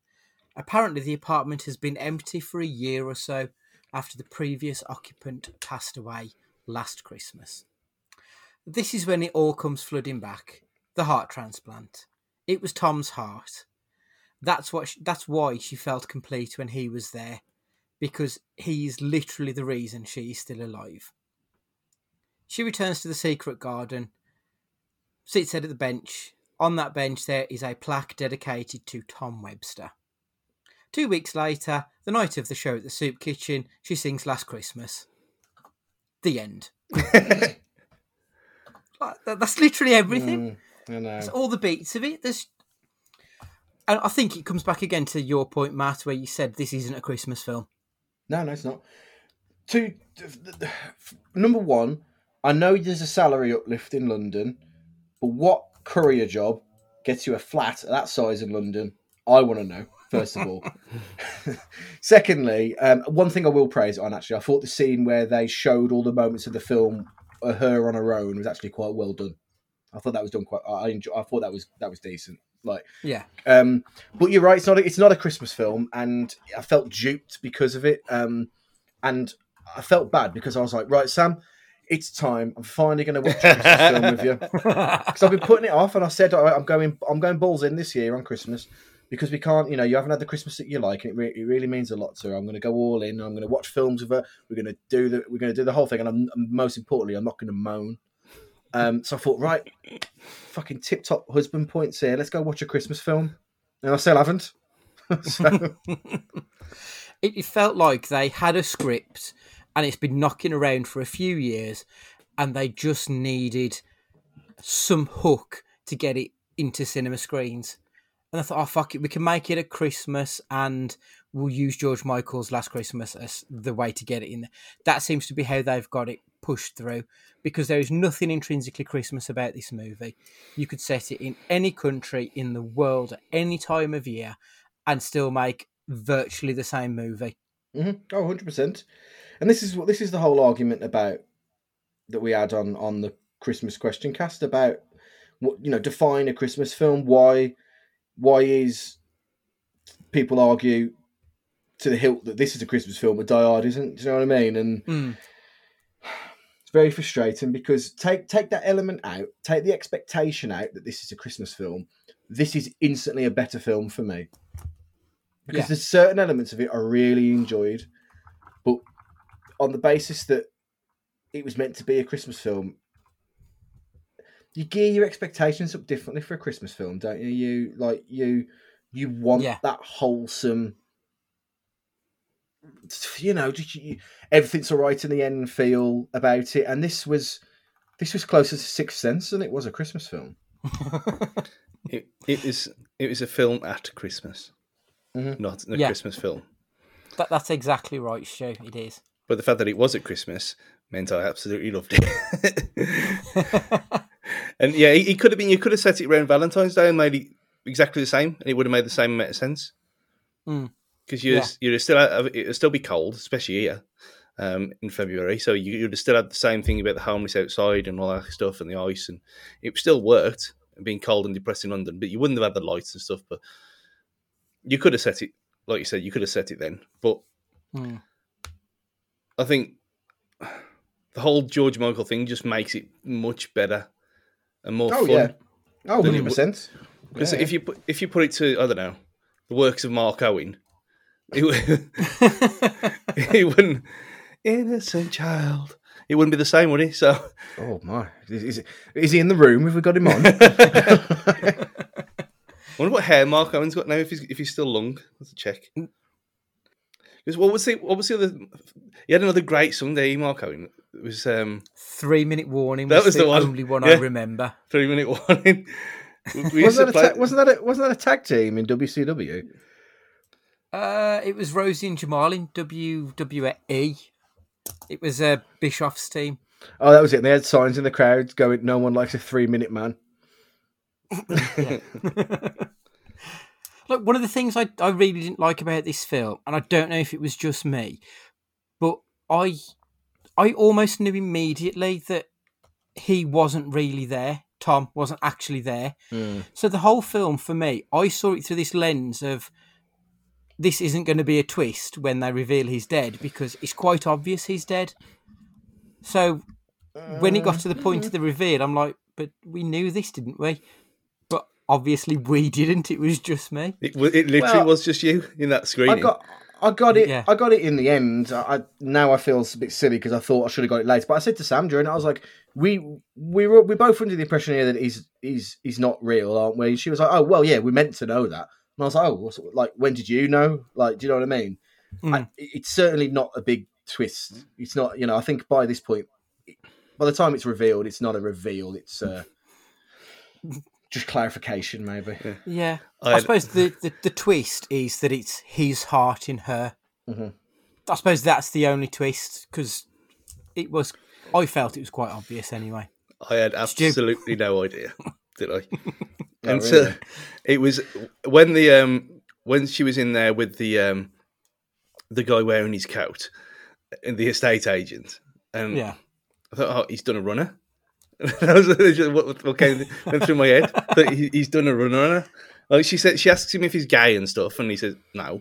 Apparently, the apartment has been empty for a year or so after the previous occupant passed away last Christmas. This is when it all comes flooding back. The heart transplant. It was Tom's heart. That's what. She, that's why she felt complete when he was there, because he's literally the reason she is still alive. She returns to the secret garden, sits at the bench. On that bench, there is a plaque dedicated to Tom Webster. Two weeks later, the night of the show at the soup kitchen, she sings Last Christmas. The end. (laughs) Like, That's literally everything. Mm, I know. It's all the beats of it. There's, and I think it comes back again to your point, Matt, where you said this isn't a Christmas film. No, no, it's not. Two, number one, I know there's a salary uplift in London, but what courier job gets you a flat at that size in London? I want to know. First of all, (laughs) secondly, um, one thing I will praise on actually, I thought the scene where they showed all the moments of the film, uh, her on her own, was actually quite well done. I thought that was done quite. I enjoy, I thought that was that was decent. Like Yeah, um, but you're right. It's not. A, it's not a Christmas film, and I felt duped because of it. Um, and I felt bad because I was like, right, Sam, it's time. I'm finally going to watch a Christmas film with you (laughs) because I've been putting it off. And I said, all right, I'm going. I'm going balls in this year on Christmas because we can't. You know, you haven't had the Christmas that you like, and it, re- it really means a lot to her. I'm going to go all in. I'm going to watch films with her. We're going to do the. We're going to do the whole thing, and I'm, most importantly, I'm not going to moan. Um, so I thought, right, fucking tip top husband points here. Let's go watch a Christmas film. And I still haven't. (laughs) so, (laughs) it, it felt like they had a script and it's been knocking around for a few years, and they just needed some hook to get it into cinema screens. And I thought, oh fuck it, we can make it at Christmas, and we'll use George Michael's Last Christmas as the way to get it in there. That seems to be how they've got it pushed through, because there is nothing intrinsically Christmas about this movie. You could set it in any country in the world at any time of year, and still make virtually the same movie. hmm Oh, 100 percent. And this is what this is the whole argument about that we had on on the Christmas question cast about what you know define a Christmas film. Why why is people argue to the hilt that this is a Christmas film, but Die Hard isn't? Do you know what I mean? And Mm. it's very frustrating because take take that element out, take the expectation out that this is a Christmas film. This is instantly a better film for me because Yeah. there's certain elements of it I really enjoyed, but on the basis that it was meant to be a Christmas film, you gear your expectations up differently for a Christmas film, don't you? You like you you want Yeah. that wholesome. You know, just you, everything's all right in the end feel about it, and this was this was closer to Sixth Sense than it was a Christmas film. (laughs) It, it was it was a film at Christmas, Mhm. not a Yeah. Christmas film. That, that's exactly right, Stu. It is. But the fact that it was at Christmas meant I absolutely loved it. (laughs) (laughs) and yeah, he, he could have been. You could have set it around Valentine's Day and made it exactly the same, and it would have made the same amount of sense. Mm. Because you Yeah. you'd still it would still be cold, especially here um, in February. So you, you'd have still had the same thing about the homeless outside and all that stuff and the ice, and it still worked. Being cold and depressed in London, but you wouldn't have had the lights and stuff. But you could have set it, like you said, you could have set it then. But Mm. I think the whole George Michael thing just makes it much better and more Oh fun. yeah, oh Then it 100 percent. Because if you put if you put it to I don't know the works of Mark Owen, it, would- (laughs) it wouldn't innocent child. It wouldn't be the same, would he? So Oh my, is, is, is he in the room? Have we got him on? I (laughs) wonder what hair Mark Owen's got now. If he's if he's still long, let's check. Mm. Because what was the what was the other? He had another great song there, Mark Owen. It was um, Three minute warning That was, was the, the one. only one I remember. three minute warning. We- (laughs) we used to wasn't, that a ta- wasn't that a, wasn't that a tag team in WCW? Uh, it was Rosey and Jamal in WWE. It was uh, Bischoff's team. Oh, that was it. They had signs in the crowd going, "No one likes a three minute man." (laughs) Look, one of the things I, I really didn't like about this film, and I don't know if it was just me, but I I almost knew immediately that he wasn't really there. Tom wasn't actually there. Hmm. So the whole film for me, I saw it through this lens of this isn't going to be a twist when they reveal he's dead because it's quite obvious he's dead. So when it got to the uh, point of mm-hmm. the reveal, I'm like, but we knew this, didn't we? But obviously we didn't. It was just me. It, it literally Well, was just you in that I screening. got, I got it. Yeah. I got it in the end. I, I now I feel a bit silly because I thought I should have got it later. But I said to Sam during, it, I was like, we we were we both under the impression here that he's he's he's not real, aren't we? She was like, oh well, yeah, we meant to know that. And I was like, oh, what's- like when did you know? Like, do you know what I mean? Mm. I, it's certainly not a big twist. It's not, you know. I think by this point, by the time it's revealed, it's not a reveal. It's uh, just clarification, maybe. Yeah. I I, suppose the, the, the twist is that it's his heart in her. Mhm. I suppose that's the only twist because it was. I felt it was quite obvious anyway. I had absolutely no idea, (laughs) did I? Oh, and really? so it was when the um when she was in there with the um the guy wearing his coat and the estate agent, and Yeah. I thought, oh, he's done a runner. (laughs) that was just what, what came (laughs) went through my head. That he, he's done a runner on her. Like she said, she asks him if he's gay and stuff, and he says no.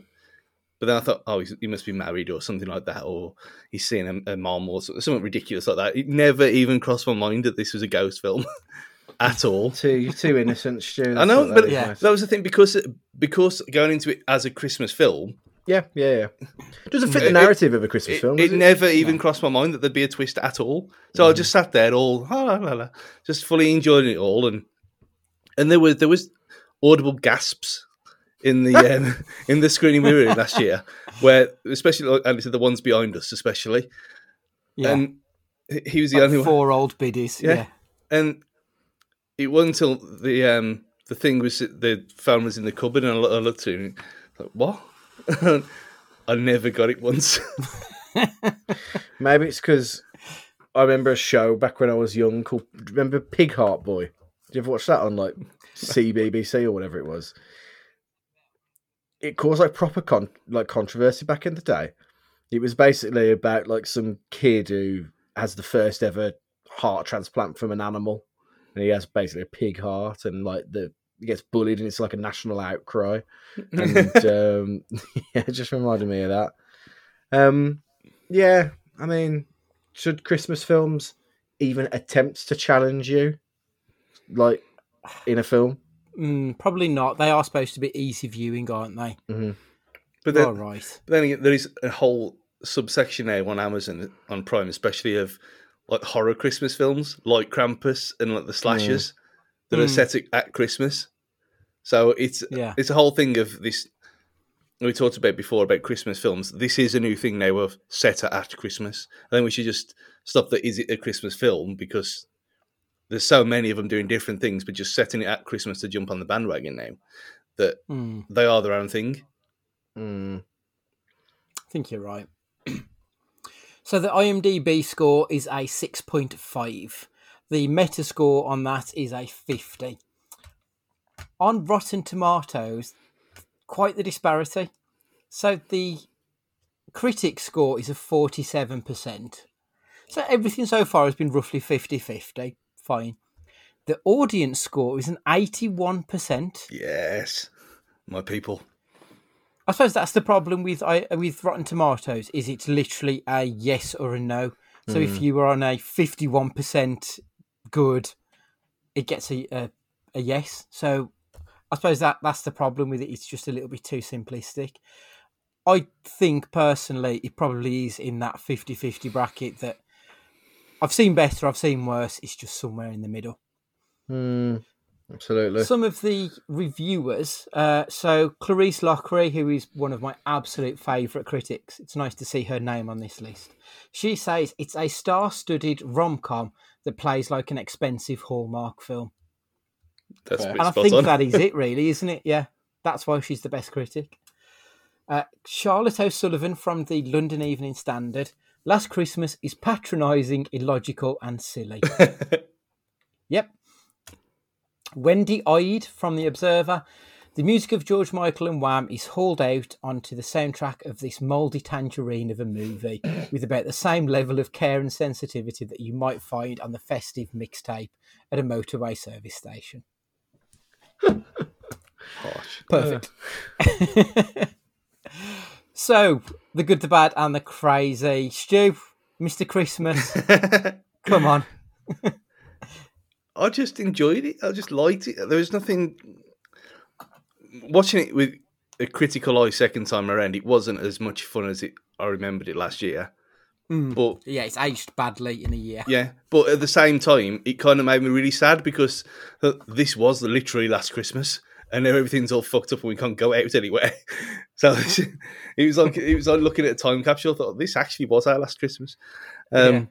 But then I thought, oh, he's, he must be married or something like that, or he's seeing a, a mom or something, something ridiculous like that. It never even crossed my mind that this was a ghost film (laughs) at all. Too, you're too innocent, Stu. I know, but Yeah. that was the thing because because going into it as a Christmas film, Yeah, yeah, yeah. Doesn't fit the narrative of a Christmas it, film. it does never even crossed my mind that there'd be a twist at all. So I just sat there all la, (laughs) la, la, la, just fully enjoying it all, and and there was there was audible gasps in the (laughs) um, in the screening we were in last year, where especially and Andy said, the ones behind us, especially, Yeah. and he- he was the Like only one. four old biddies. Yeah. Yeah. and it wasn't until the um the thing was the phone was in the cupboard and I, looked at him, and like what (laughs) I never got it once (laughs) Maybe it's because I remember a show back when I was young called remember Pig Heart Boy. Did you ever watch that on like CBBC or whatever it was? it caused like proper con like controversy back in the day. It was basically about like some kid who has the first ever heart transplant from an animal, and he has basically a pig heart, and like the he gets bullied, and it's like a national outcry. (laughs) And um, (laughs) yeah, it just reminded me of that. Um, yeah, I mean, should Christmas films even attempt to challenge you, like in a film? Mm, probably not. They are supposed to be easy viewing, aren't they? But then, All right. But then there is a whole subsection now on Amazon on Prime, especially of like horror Christmas films, like Krampus and like the slashers that are set at- at Christmas. So it's Yeah. it's a whole thing of this. We talked about before about Christmas films. This is a new thing now of set at Christmas. I think we should just stop that. Is it a Christmas film because there's so many of them doing different things, but just setting it at Christmas to jump on the bandwagon now that Mm, they are their own thing. Mm. I think you're right. (clears throat) so the IMDb score is a 6.5. The Metascore on that is a 50. On Rotten Tomatoes, quite the disparity. So the critic score is a 47%. So everything so far has been roughly 50 50. Fine. The audience score is an 81%. Yes, my people. I suppose that's the problem with I with Rotten Tomatoes is it's literally a yes or a no. So if hmm. you were on a fifty one percent good, it gets a, a a yes. So I suppose that that's the problem with it. It's just a little bit too simplistic. I think personally it probably is in that 50-50 bracket that I've seen better, I've seen worse. It's just somewhere in the middle. Mm. Absolutely. Some of the reviewers, uh, so Clarisse Loughrey, who is one of my absolute favourite critics, it's nice to see her name on this list. She says it's a star studded rom com that plays like an expensive Hallmark film. That's a And I think on. that is it, (laughs) really, isn't it? Yeah, that's why she's the best critic. Uh, Charlotte O'Sullivan from the London Evening Standard. Last Christmas is patronising, illogical, and silly. (laughs) yep. Wendy Ide from The Observer. The music of George Michael and Wham is hauled out onto the soundtrack of this mouldy tangerine of a movie (coughs) with about the same level of care and sensitivity that you might find on the festive mixtape at a motorway service station. Harsh. Perfect. Uh. (laughs) so, the good, the bad, and the crazy. Stu, Mr. Christmas, (laughs) come on. I just enjoyed it. I just liked it. There was nothing. Watching it with a critical eye second time around, it wasn't as much fun as it. I remembered it last year. But Yeah, it's aged badly in a year. yeah, but at the same time, it kind of made me really sad because this was literally last Christmas, and now everything's all fucked up and we can't go out anywhere. (laughs) So (laughs) it was like it was like looking at a time capsule. I thought this actually was our last Christmas. Um, Yeah.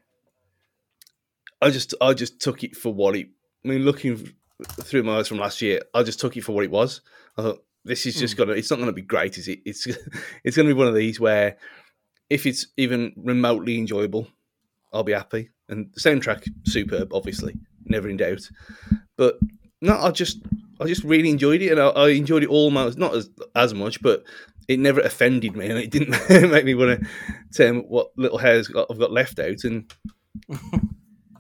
I just I just took it for what it. I mean, looking through my eyes from last year, I just took it for what it was. I thought this is just hmm. gonna. It's not gonna be great, is it? It's (laughs) it's gonna be one of these where if it's even remotely enjoyable, I'll be happy. And the soundtrack superb, obviously, never in doubt. But no, I just I just really enjoyed it, and I, I enjoyed it almost not as as much, but it never offended me, and it didn't (laughs) make me want to tell him what little hairs got, I've got left out. And (laughs) I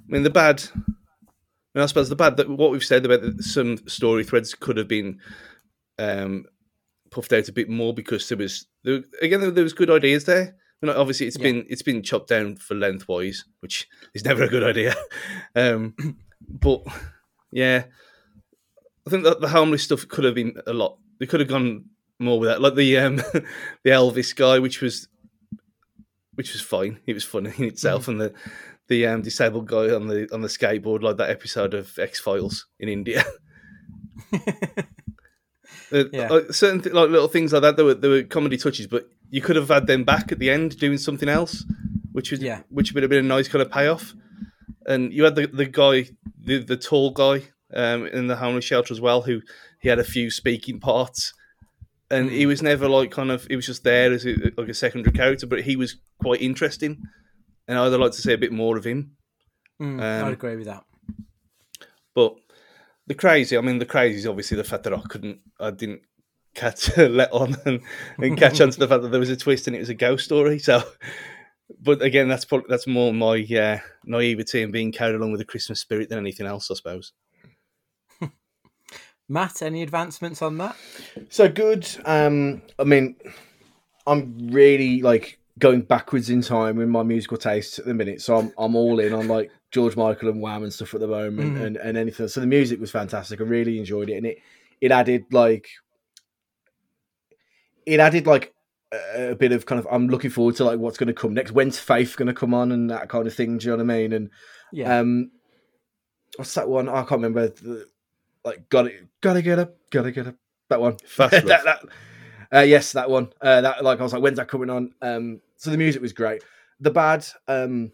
mean, the bad. I, I suppose the bad that what we've said about the, some story threads could have been um, puffed out a bit more because there was there, again there, was good ideas there. Mean, obviously, it's Yeah. been it's been chopped down for lengthwise, which is never a good idea. (laughs) Um, but yeah, I think that the homeless stuff could have been a lot. They could have gone more with that, like the um, (laughs) the Elvis guy, which was which was fine. It was funny in itself, and the the um, disabled guy on the on the skateboard, like that episode of X Files in India. (laughs) (laughs) Uh, Yeah. like certain th- like little things like that. There were there were comedy touches, but you could have had them back at the end doing something else, which was Yeah. which would have been a nice kind of payoff. And you had the the guy, the the tall guy, um, in the homeless shelter as well, who he had a few speaking parts, and he was never like kind of he was just there as a, like a secondary character, but he was quite interesting, and I'd like to see a bit more of him. Mm, Um, I'd agree with that. But the crazy, I mean, the crazy is obviously the fact that I couldn't, I didn't catch (laughs) let on and, and catch on to the fact that there was a twist and it was a ghost story. So, but again, that's probably, that's more my uh, naivety and being carried along with the Christmas spirit than anything else, I suppose. (laughs) Matt, any advancements on that? So good. Um, I mean, I'm really like going backwards in time in my musical taste at the minute. So I'm I'm all in on like George Michael and Wham and stuff at the moment, Mhm. and and anything. So the music was fantastic. I really enjoyed it, and it it added like it added like a, a bit of kind of I'm looking forward to like what's going to come next. When's Faith going to come on and that kind of thing? Do you know what I mean? And Yeah. um, what's that one? I can't remember. The, like, got it, gotta get up, gotta get up. That one. Fast (laughs) that, that, uh, yes, that one. Uh, that like I was like, when's that coming on? Um, so the music was great. The bad. Um,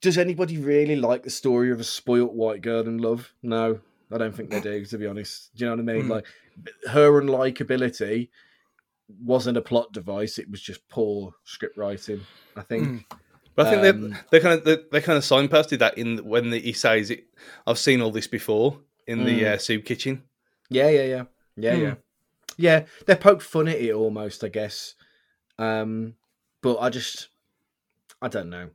does anybody really like the story of a spoilt white girl in love? No, I don't think they do. To be honest, do you know what I mean? Mm. Like her unlikability wasn't a plot device; it was just poor script writing. I think. Mm. But I think Um, they they kind of they, they kind of signposted that in when the, he says it. I've seen all this before in the Mm. uh, soup kitchen. Yeah, yeah, yeah, yeah, Hmm. yeah, yeah. They poked fun at it almost, I guess. Um, but I just, I don't know.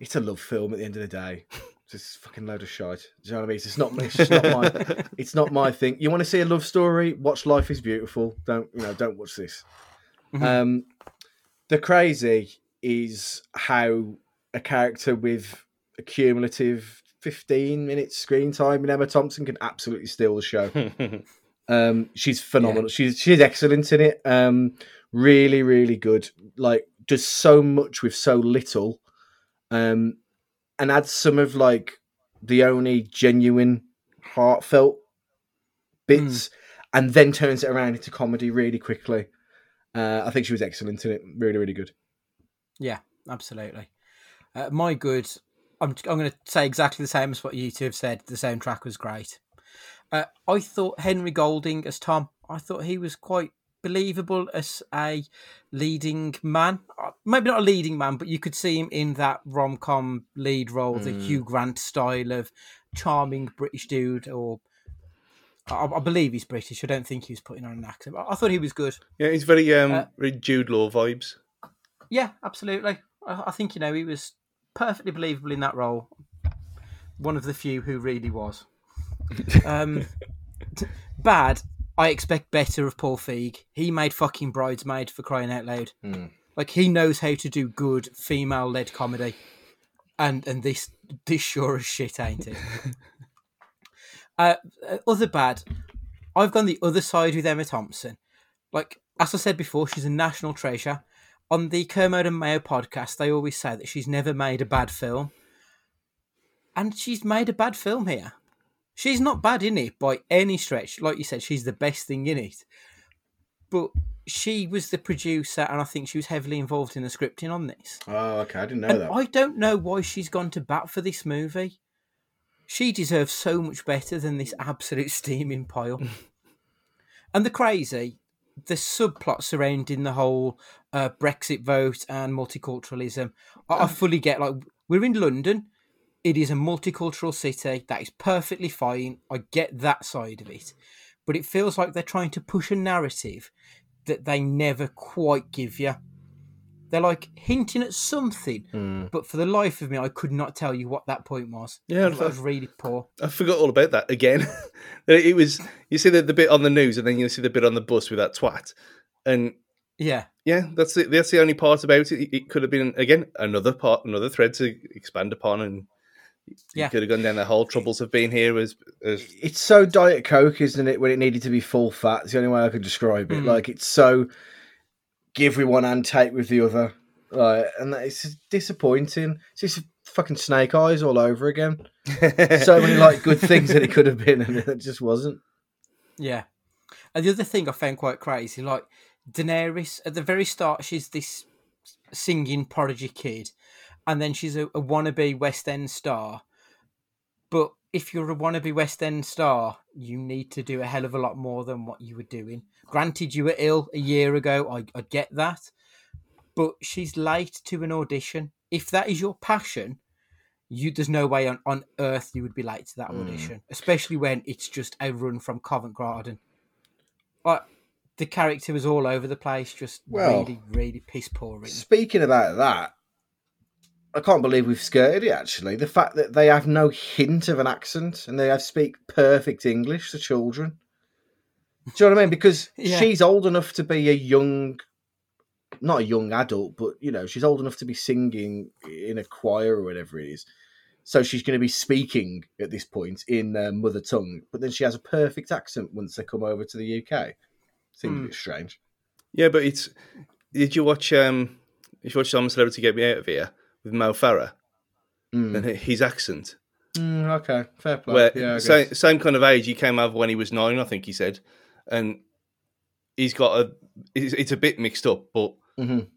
It's a love film at the end of the day. (laughs) It's just a fucking load of shite. Do you know what I mean? It's not. It's not my. (laughs) It's not my thing. You want to see a love story? Watch Life is Beautiful. Don't you know? Don't watch this. Mhm. Um, the crazy is how a character with a cumulative 15 minutes screen time in Emma Thompson can absolutely steal the show. (laughs) Um, she's phenomenal. She's she's excellent in it. Um, really, really good. Like does so much with so little. Um, and adds some of like the only genuine, heartfelt bits, and then turns it around into comedy really quickly. Uh, I think she was excellent in it. Really, really good. Yeah, absolutely. Uh, my good. I'm I'm going to say exactly the same as what you two have said. The soundtrack was great. Uh, I thought Henry Golding as Tom. I thought he was quite believable as a leading man. Uh, Maybe not a leading man, but you could see him in that rom com lead role, the Hugh Grant style of charming British dude. Or I, I believe he's British. I don't think he was putting on an accent. I thought he was good. yeah, he's very um Uh, very Jude Law vibes. Yeah, absolutely. I, I think you know he was perfectly believable in that role. One of the few who really was. (laughs) Um, bad. I expect better of Paul Feig. He made fucking Bridesmaid for crying out loud. Like he knows how to do good female-led comedy, and and this this sure as shit ain't it. (laughs) uh, uh, other bad. I've gone the other side with Emma Thompson. Like as I said before, she's a national treasure on the Kermode and Mayo podcast, they always say that she's never made a bad film. And she's made a bad film here. She's not bad in it by any stretch. Like you said, she's the best thing in it. But she was the producer, and I think she was heavily involved in the scripting on this. Oh, okay. I didn't know And that. I don't know why she's gone to bat for this movie. She deserves so much better than this absolute (laughs) steaming pile. (laughs) and the crazy, the subplot surrounding the whole uh, Brexit vote and multiculturalism, I, I fully get. Like we're in London, it is a multicultural city. That is perfectly fine. I get that side of it, but it feels like they're trying to push a narrative that they never quite give you. They're like hinting at something, hmm. but for the life of me, I could not tell you what that point was. Yeah, that was really poor. I forgot all about that again. (laughs) it was you see the, the bit on the news, and then you see the bit on the bus with that twat, and Yeah, yeah, that's it. That's the only part about it. It- It could have been again another part, another thread to expand upon, and Yeah. could have gone down the whole troubles of being here as as it's so Diet Coke, isn't it? When it needed to be full fat. It's the only way I could describe it. Mm. Like it's so give with one and take with the other. Like, and that- it's disappointing. It's just fucking snake eyes all over again. (laughs) So many like good things that it could have been, and it just wasn't. yeah. And the other thing I found quite crazy, like Daenerys at the very start, she's this singing prodigy kid, and then she's a, a wannabe West End star. But if you're a wannabe West End star, you need to do a hell of a lot more than what you were doing. Granted, you were ill a year ago. I, I get that. But she's late to an audition. If that is your passion, you there's no way on, on earth you would be late to that hmm. audition, especially when it's just a run from Covent Garden. Like the character was all over the place, just Well- really, really piss poor. written. Speaking about that, I can't believe we've skirted it. Actually, the fact that they have no hint of an accent and they have speak perfect English to children. Do you know what I mean? Because (laughs) Yeah. she's old enough to be a young, not a young adult, but you know, she's old enough to be singing in a choir or whatever it is. So she's going to be speaking at this point in uh, mother tongue, but then she has a perfect accent once they come over to the UK. Seems Hmm. a bit strange. Yeah, but it's. Did you watch? Um, if you watch "I'm Celebrity Get Me Out of Here" with Mo Farah Mm. and his accent, Mm, okay, fair play. where yeah, same, same kind of age he came over when he was nine, I think he said, and he's got a. It's, it's a bit mixed up, but Mhm.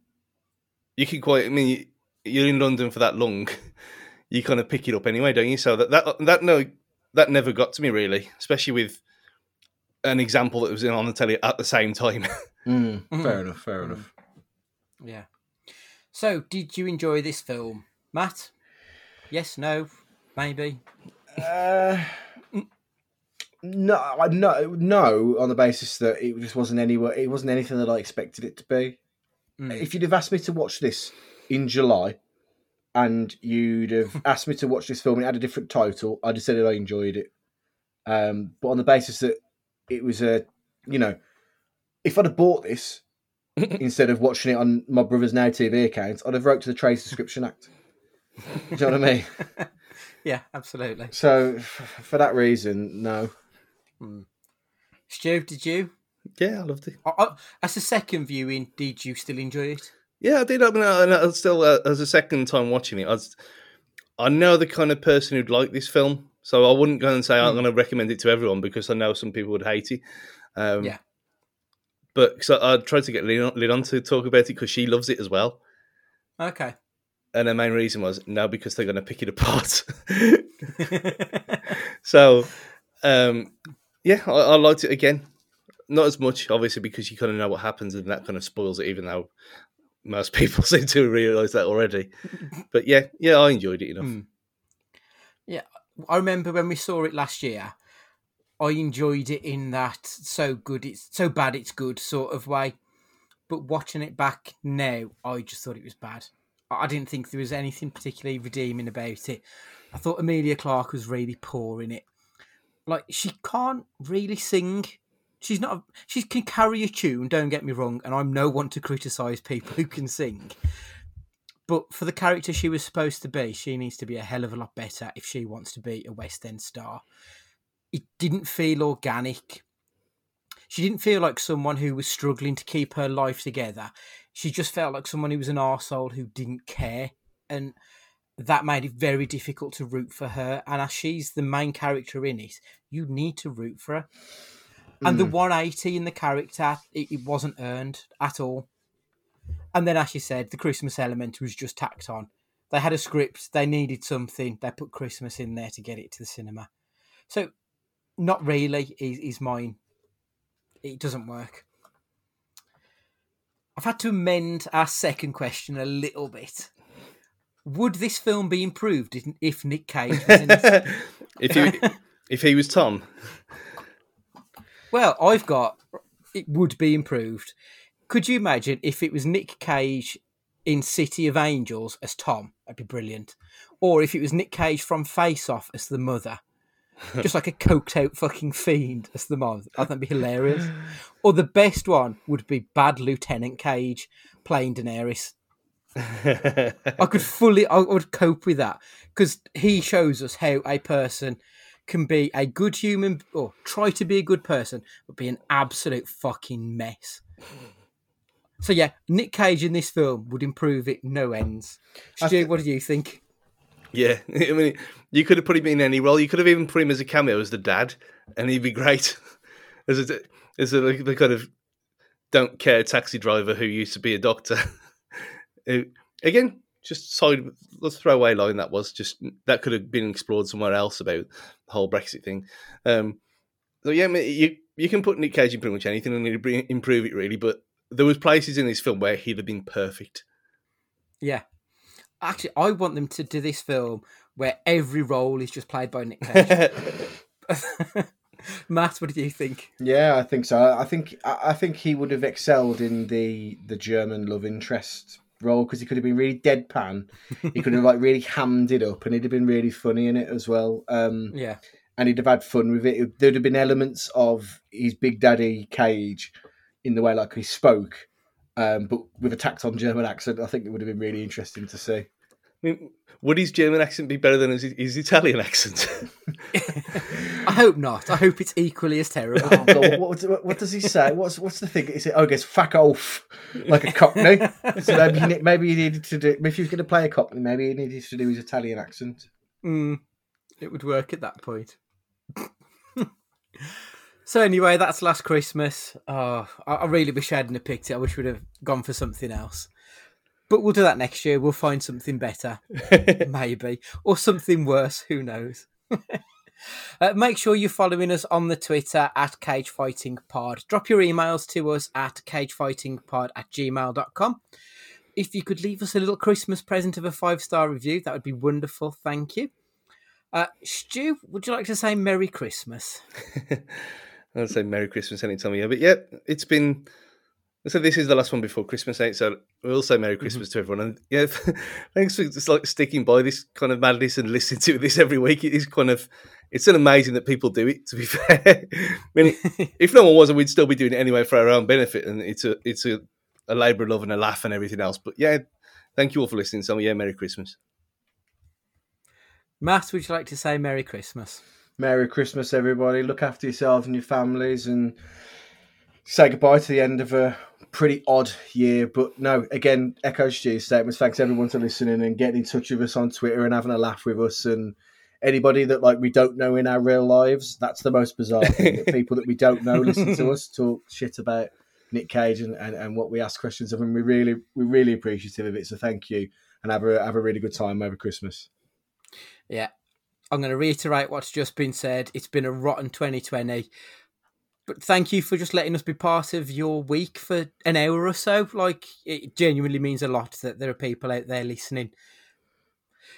you can quite. I mean, you're in London for that long, (laughs) you kind of pick it up anyway, don't you? So that that that no, that never got to me really, especially with an example that was in on the telly at the same time. (laughs) Mm. Fair enough. Fair Mm. enough. Yeah. So, did you enjoy this film, Matt? Yes, no, maybe. Uh, no, no, no. On the basis that it just wasn't anywhere. It wasn't anything that I expected it to be. Mm. If you'd have asked me to watch this in July, and you'd have (laughs) asked me to watch this film and it had a different title, I'd have said that I enjoyed it. Um, but on the basis that it was a, you know, if I'd have bought this instead of watching it on my brother's Now TV account, I'd have wrote to the Trade Descriptions Act. Do you know what I mean? (laughs) Yeah, absolutely. So, f- for that reason, no. Stu, did you? yeah, I loved it. I, I, as a second viewing, did you still enjoy it? Yeah, I did. I mean, I, and I still, uh, as a second time watching it, I, was, I know the kind of person who'd like this film, so I wouldn't go and say I'm Hmm. going to recommend it to everyone because I know some people would hate it. Um, Yeah. But so I tried to get Lynn Lynn on to talk about it because she loves it as well. Okay. And her main reason was no, because they're going to pick it apart. (laughs) (laughs) so, um, yeah, I, I liked it again. Not as much, obviously, because you kind of know what happens, and that kind of spoils it. Even though most (laughs) people seem to realise that already. But yeah, yeah, I enjoyed it enough. Hmm. I remember when we saw it last year, I enjoyed it in that so good it's so bad it's good sort of way. But watching it back now, I just thought it was bad. I didn't think there was anything particularly redeeming about it. I thought Emilia Clarke was really poor in it. Like she can't really sing. She's not. She can carry a tune. Don't get me wrong, and I'm no one to criticise people who can sing. But for the character she was supposed to be, she needs to be a hell of a lot better if she wants to be a West End star. It didn't feel organic. She didn't feel like someone who was struggling to keep her life together. She just felt like someone who was an arsehole who didn't care. And that made it very difficult to root for her. And as she's the main character in it, you need to root for her. And the mm. 180 in the character, it, it wasn't earned at all. And then, as you said, the Christmas element was just tacked on. They had a script, they needed something, they put Christmas in there to get it to the cinema. So, not really is, is mine. It doesn't work. I've had to amend our second question a little bit. Would this film be improved if- if Nick Cage was in it? (laughs) if he if he was Tom, Well, I've got it would be improved. Could you imagine if it was Nick Cage in City of Angels as Tom? That'd be brilliant. Or if it was Nick Cage from Face Off as the mother. Just like a coked out fucking fiend as the mom. I think that'd be hilarious. Or the best one would be Bad Lieutenant Cage playing Daenerys. (laughs) I could fully, I would cope with that because he shows us how a person can be a good human or try to be a good person, but be an absolute fucking mess. So yeah, Nick Cage in this film would improve it no ends. Stu, what do you think? Yeah, (laughs) I mean, you could have put him in any role. You could have even put him as a cameo as the dad, and he'd be great (laughs) as a as a the kind of don't care taxi driver who used to be a doctor. (laughs) Who- Again, just side the throwaway line that was just that could have been explored somewhere else about the whole Brexit thing. Um, so yeah, I mean, you you can put Nick Cage in pretty much anything and it'd improve it really, but there was places in this film where he'd have been perfect. Yeah. Actually, I want them to do this film where every role is just played by Nick (laughs) Cage. (laughs) Matt, what do you think? Yeah, I think so. I think I I think he would have excelled in the the German love interest role because he could have been really deadpan. he could have like really hammed it up, and he'd have been really funny in it as well. Um, Yeah. and he'd have had fun with it. There'd have been elements of his Big Daddy Cage in the way like he spoke, um, but with a tacked on German accent. I think it would have been really interesting to see. I mean, would his German accent be better than his, his Italian accent? (laughs) I hope not. I hope it's equally as terrible. Oh, God, what, what, what does he say? What's what's the thing? Is it? Oh, I guess fuck off, like a Cockney. so maybe he, maybe he needed to do. If he was going to play a Cockney, maybe he needed to do his Italian accent. Mm, it would work at that point. (laughs) so anyway, that's last Christmas. Oh, I, really wish I hadn't picked it. I wish we'd have gone for something else. But we'll do that next year. We'll find something better, (laughs) maybe, or something worse. Who knows? (laughs) Uh, make sure you're following us on the Twitter at Cage Fighting Pod. Drop your emails to us at cagefightingpod at gmail.com. If you could leave us a little Christmas present of a five star review, that would be wonderful. Thank you. Uh, Stu, would you like to say Merry Christmas? (laughs) I'd say Merry Christmas any time of year. But yeah, it's been. So this is the last one before Christmas, ain't so we'll say Merry mm-hmm. Christmas to everyone. And yeah, (laughs) thanks for just like sticking by this kind of madness and listening to this every week. It is kind of it's an amazing that people do it. To be (laughs) fair, I mean, (laughs) if no one wasn't, we'd still be doing it anyway for our own benefit, and it's a it's a, a labour of love and a laugh and everything else. But yeah, thank you all for listening. So yeah, Merry Christmas. Matt, would you like to say Merry Christmas? Merry Christmas, everybody. Look after yourselves and your families, and say goodbye to the end of a pretty odd year. But no, again, echo Stu's statements. Thanks everyone for listening and getting in touch with us on Twitter and having a laugh with us. And anybody that like we don't know in our real lives, that's the most bizarre thing. that (laughs) people that we don't know listen to us talk shit about Nick Cage and, and, and what we ask questions of, and we really we're really appreciative of it. So thank you, and have a have a really good time over Christmas. Yeah. I'm going to reiterate what's just been said. It's been a rotten 2020. But thank you for just letting us be part of your week for an hour or so. Like, it genuinely means a lot that there are people out there listening.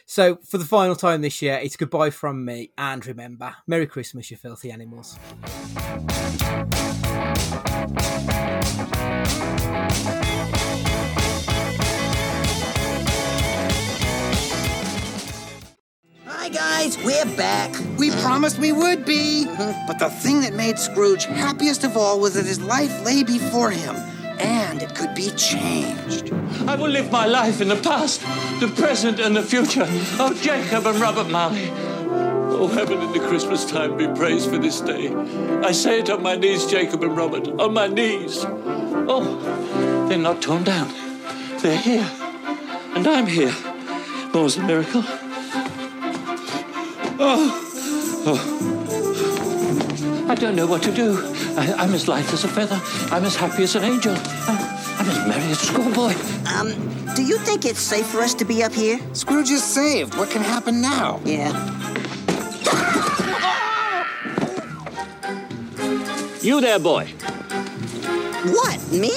So, for the final time this year, it's goodbye from me. And remember, Merry Christmas, you filthy animals. Hi guys, we're back. We promised we would be. (laughs) But the thing that made Scrooge happiest of all was that his life lay before him, and it could be changed. I will live my life in the past, the present, and the future of Jacob and Robert Marley. Oh, heaven in the Christmas time be praised for this day. I say it on my knees, Jacob and Robert, on my knees. Oh, they're not torn down. They're here. And I'm here. What was a miracle? Oh, oh. I don't know what to do. I, I'm as light as a feather. I'm as happy as an angel. I'm, I'm as merry as a schoolboy. Um, do you think it's safe for us to be up here? Scrooge is saved. What can happen now? Yeah. You there, boy. What, me?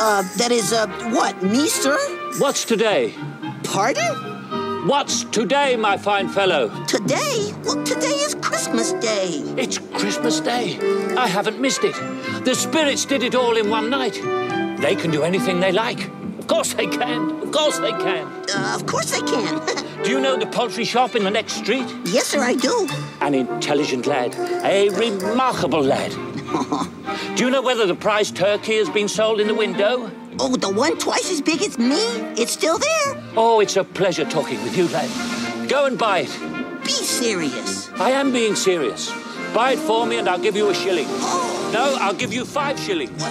Uh, that is, uh, what, me, sir? What's today? Pardon? What's today, my fine fellow? Today? Well, today is Christmas Day. It's Christmas Day. I haven't missed it. The spirits did it all in one night. They can do anything they like. Of course they can. Of course they can. Uh, of course they can. (laughs) Do you know the poultry shop in the next street? yes, sir, I do. An intelligent lad. A remarkable lad. (laughs) Do you know whether the prize turkey has been sold in the window? Oh, the one twice as big as me? It's still there? Oh, it's a pleasure talking with you, lad. Go and buy it. Be serious. I am being serious. Buy it for me and I'll give you a shilling. Oh, No, I'll give you five shillings.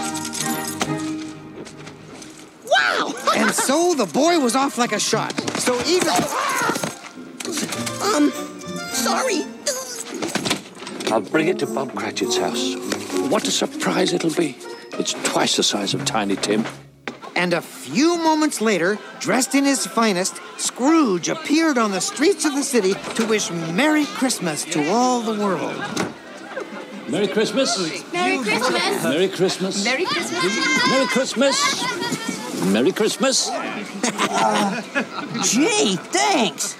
wow! (laughs) And so the boy was off like a shot. So even. um, sorry. I'll bring it to Bob Cratchit's house. What a surprise it'll be. It's twice the size of Tiny Tim. And a few moments later, dressed in his finest, Scrooge appeared on the streets of the city to wish Merry Christmas to all the world. Merry Christmas. Merry Christmas. Merry Christmas. Merry Christmas. Merry Christmas. Merry Christmas. Gee, thanks.